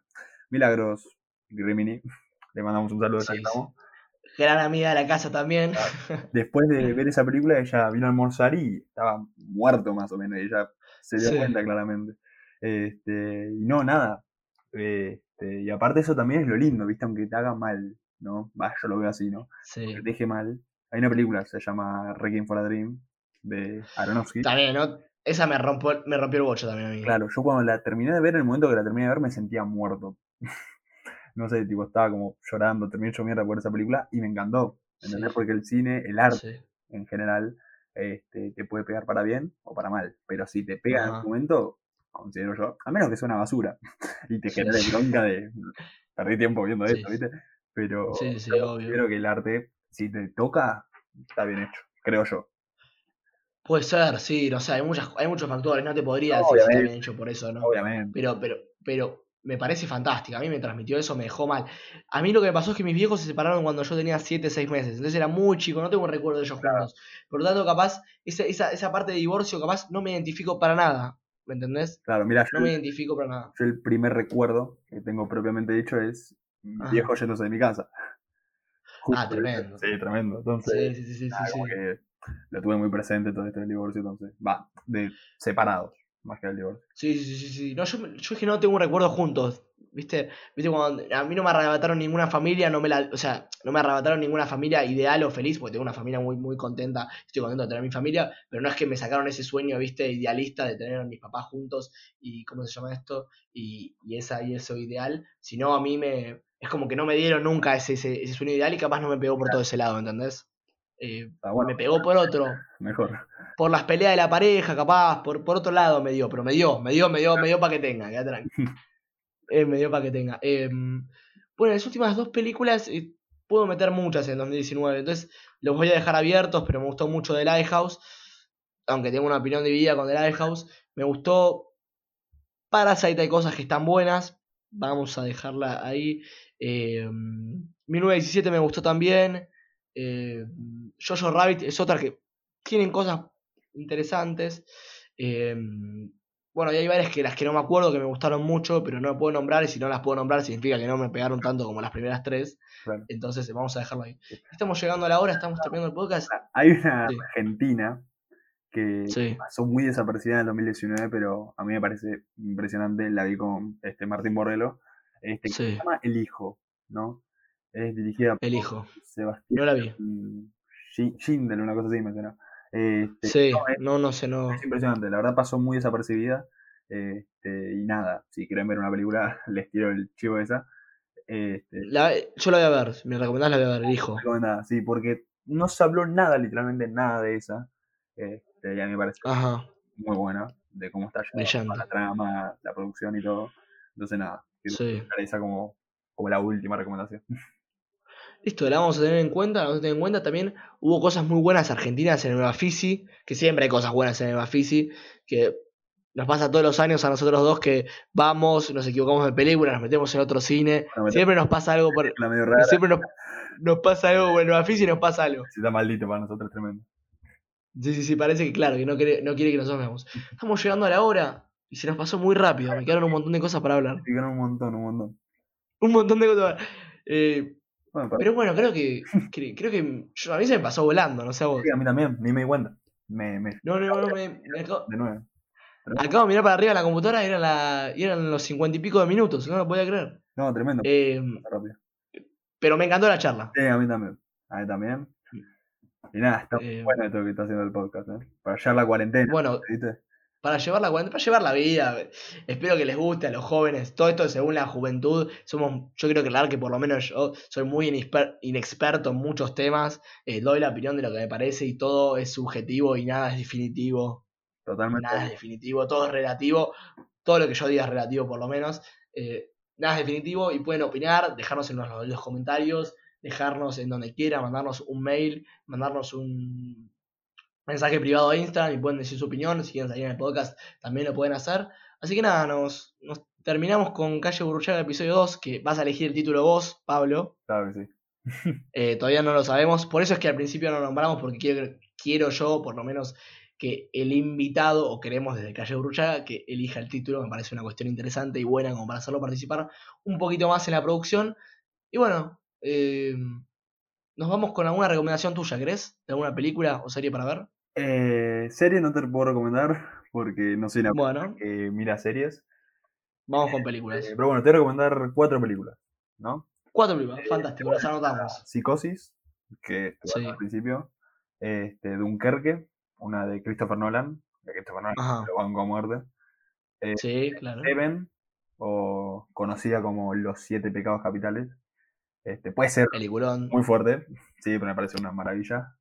Milagros Grimini, le mandamos un saludo, Sí, estamos. Gran amiga de la casa también. después de ver esa película, ella vino a almorzar y estaba muerto más o menos, y ella se dio Sí. cuenta claramente. Este, y no, nada. Este, y aparte eso también es lo lindo, ¿viste? Aunque te haga mal, ¿no? Yo lo veo así, ¿no? Sí. Te deje mal. Hay una película, se llama Requiem for a Dream, de Aronofsky. También, ¿no? Esa me rompió, me rompió el bocho también a mí. Claro, yo cuando la terminé de ver, en el momento que la terminé de ver, me sentía muerto. No sé, tipo, estaba como llorando, terminé hecho mierda por esa película y me encantó. ¿Entendés? Sí. Porque el cine, el arte Sí. en general, este, te puede pegar para bien o para mal. Pero si te pega en un momento, considero yo, a menos que sea una basura y te genere bronca de perdí tiempo viendo esto, ¿viste? Pero considero que el arte, si te toca, está bien hecho, creo yo. Puede ser, sí, no sé, hay, muchas, hay muchos factores, no te podría No, decir si está bien hecho por eso, ¿no? Obviamente. Pero, pero, pero me parece fantástica. A mí me transmitió eso, me dejó mal. A mí lo que me pasó es que mis viejos se separaron cuando yo tenía 7, 6 meses. Entonces era muy chico, no tengo un recuerdo de ellos juntos. Por lo tanto, capaz, esa, esa, esa parte de divorcio, capaz, no me identifico para nada. ¿Me entendés? Claro, mira, yo, No me identifico para nada. yo el primer recuerdo que tengo propiamente dicho es mi Ajá. viejo yéndose de mi casa. Ah, tremendo. Sí, tremendo. Entonces, Sí, sí, sí, sí, nada, sí, como sí. que lo tuve muy presente todo esto del divorcio, entonces, va, de separados, más que el divorcio. Sí, sí, sí, sí. No, yo, yo es que no tengo un recuerdo juntos. ¿Viste? ¿Viste? Cuando a mí no me arrebataron ninguna familia, no me la, o sea, no me arrebataron ninguna familia ideal o feliz, porque tengo una familia muy, muy contenta, estoy contento de tener mi familia, pero no es que me sacaron ese sueño, ¿viste? Idealista de tener a mis papás juntos y, ¿cómo se llama esto? Y, y, esa, y eso ideal, sino a mí me, es como que no me dieron nunca ese, ese, ese sueño ideal y capaz no me pegó por todo ese lado, ¿entendés? Eh, bueno, me pegó por otro, mejor. por las peleas de la pareja, capaz, por, por otro lado me dio, pero me dio, me dio, me dio, me dio para que tenga, quédate tranquilo. Eh, me dio para que tenga. Eh, bueno, las últimas dos películas eh, puedo meter muchas en 2019, entonces los voy a dejar abiertos, pero me gustó mucho The Lighthouse, aunque tengo una opinión dividida con The Lighthouse. Me gustó Parasite, hay cosas que están buenas, vamos a dejarla ahí. Eh, 1917 me gustó también. Eh, Jojo Rabbit es otra que tienen cosas interesantes. Eh, bueno, y hay varias que las que no me acuerdo que me gustaron mucho, pero no puedo nombrar, y si no las puedo nombrar significa que no me pegaron tanto como las primeras tres. Claro. Entonces vamos a dejarlo ahí. Estamos llegando a la hora, estamos terminando el podcast. Hay una Sí. argentina que Sí. pasó muy desaparecida en el 2019, pero a mí me parece impresionante. La vi con este Martín Borrello. Este, que Sí. se llama El Hijo, ¿no? Es dirigida por El hijo. Sebastián No la vi. Schindler, una cosa así me suena. Este, Sí, no, es, no, no sé, no. es impresionante, la verdad pasó muy desapercibida. Este, y nada, si quieren ver una película, les tiro el chivo esa. Este, La- yo la voy a ver, si me recomendás la voy a ver, hijo. recomendada, sí, porque no se habló nada, literalmente nada de esa. Este, y a mí me parece Ajá, muy buena, de cómo está llevada Leyenda. la trama, la producción y todo. Entonces nada, quiero sí. esa como, como la última recomendación. Listo, la vamos a tener en cuenta, la vamos a tener en cuenta. También hubo cosas muy buenas argentinas en el Bafisi, que siempre hay cosas buenas en el Bafisi, que nos pasa todos los años a nosotros dos que vamos, nos equivocamos de película, nos metemos en otro cine. Siempre nos pasa algo por. Siempre nos, nos pasa algo, bueno, a Fisi nos pasa algo. Si está maldito para nosotros, tremendo. Sí, sí, sí, parece que claro, que no quiere, no quiere que nosotros veamos. Estamos llegando a la hora y se nos pasó muy rápido. Me quedaron un montón de cosas para hablar. Sí, un montón, un montón. Un montón de cosas. para- Eh, Bueno, pero bueno, creo que, que- creo que yo- a mí se me pasó volando, no sé a vos. sí, a mí también, ni me di cuenta. Me, me, No, no, no, me, me acabo, de nuevo. acabo de mirar para arriba la computadora y era la, eran los cincuenta y pico de minutos, no lo podía creer. No, tremendo. Eh, rápido. pero me encantó la charla. Sí, a mí también. A mí también. Y nada, está Eh, bueno esto que está haciendo el podcast, ¿eh? Para hallar la cuarentena, Bueno, ¿viste? Para llevar la para llevar la vida. Espero que les guste a los jóvenes. Todo esto según la juventud. Somos, yo quiero aclarar que por lo menos yo soy muy inexper- inexperto en muchos temas. eh, doy la opinión de lo que me parece y todo es subjetivo y nada es definitivo. Totalmente. Nada es definitivo, todo es relativo. Todo lo que yo diga es relativo por lo menos. eh, nada es definitivo y pueden opinar, dejarnos en los, los comentarios, dejarnos en donde quieran, mandarnos un mail, mandarnos un mensaje privado a Instagram y pueden decir su opinión. Si quieren salir en el podcast también lo pueden hacer. Así que nada, nos, nos terminamos con Calle Burruchaga episodio 2, que vas a elegir el título vos, Pablo. Claro que sí. Eh, todavía no lo sabemos. Por eso es que al principio no lo nombramos, porque quiero, quiero yo, por lo menos, que el invitado, o queremos desde Calle Bruchaga, que elija el título. Me parece una cuestión interesante y buena como para hacerlo participar un poquito más en la producción. Y bueno, eh, nos vamos con alguna recomendación tuya, ¿crees? ¿De alguna película o serie para ver? Eh, serie no te puedo recomendar porque no soy una Bueno, que mira series. vamos con películas. Eh, pero bueno, te voy a recomendar cuatro películas, ¿no? Cuatro películas, fantástico, las anotamos. Psicosis, que Sí. al principio. Este, Dunkerque, una de Christopher Nolan. De Christopher Nolan, Ajá. lo banco a muerte. Sí, claro. Seven, o conocida como Los Siete Pecados Capitales. Este, puede ser Peliculón. muy fuerte, sí, pero me parece una maravilla.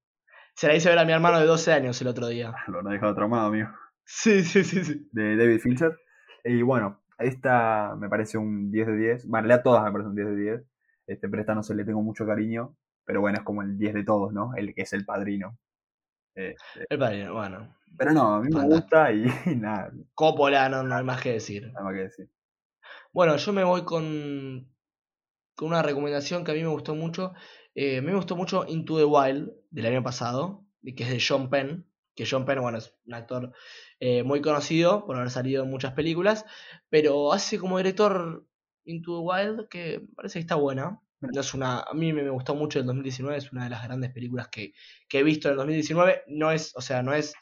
Se la hice ver a mi hermano de 12 años el otro día. Lo ha dejado traumado, amigo. Sí, sí, sí, sí. de David Fincher. Y bueno, esta me parece un 10 de 10. Vale, a todas me parece un 10 de 10. Este, pero esta no se le tengo mucho cariño. Pero bueno, es como el 10 de todos, ¿no? El que es el padrino. Este, El padrino, bueno. pero no, a mí me gusta y, y nada, Coppola, no, no hay más que decir. nada más que decir. Bueno, yo me voy con, con una recomendación que a mí me gustó mucho. Eh, a mí me gustó mucho Into the Wild del año pasado, que es de Sean Penn. Que Sean Penn, bueno, es un actor eh, muy conocido por haber salido en muchas películas, pero hace como director Into the Wild que parece que está buena. No es una, a mí me gustó mucho el 2019, es una de las grandes películas que, que he visto en el 2019. No es, o sea, no es,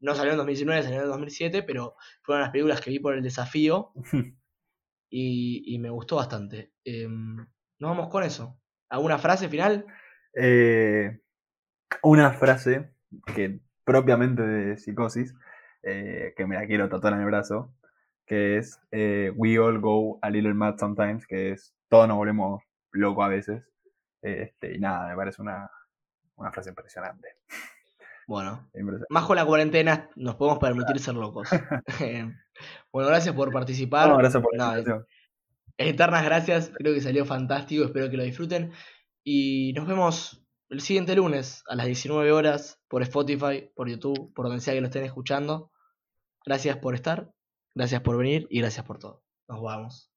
no salió en 2019, salió en el 2007, pero fue una de las películas que vi por el desafío y, y me gustó bastante. Em, nos vamos con eso. ¿Alguna frase final? Eh, una frase que propiamente de psicosis, eh, que me la quiero tatuar en el brazo, que es eh, We all go a little mad sometimes, que es todos nos volvemos locos a veces. Este, y nada, me parece una, una frase impresionante. Bueno, Impresionante. más con la cuarentena nos podemos permitir ser locos. Em, bueno, gracias por participar. No, gracias por la Nada, invitación. Eternas gracias, creo que salió fantástico, espero que lo disfruten. Y nos vemos el siguiente lunes a las 19 horas por Spotify, por YouTube, por donde sea que lo estén escuchando. Gracias por estar, gracias por venir y gracias por todo. Nos vamos.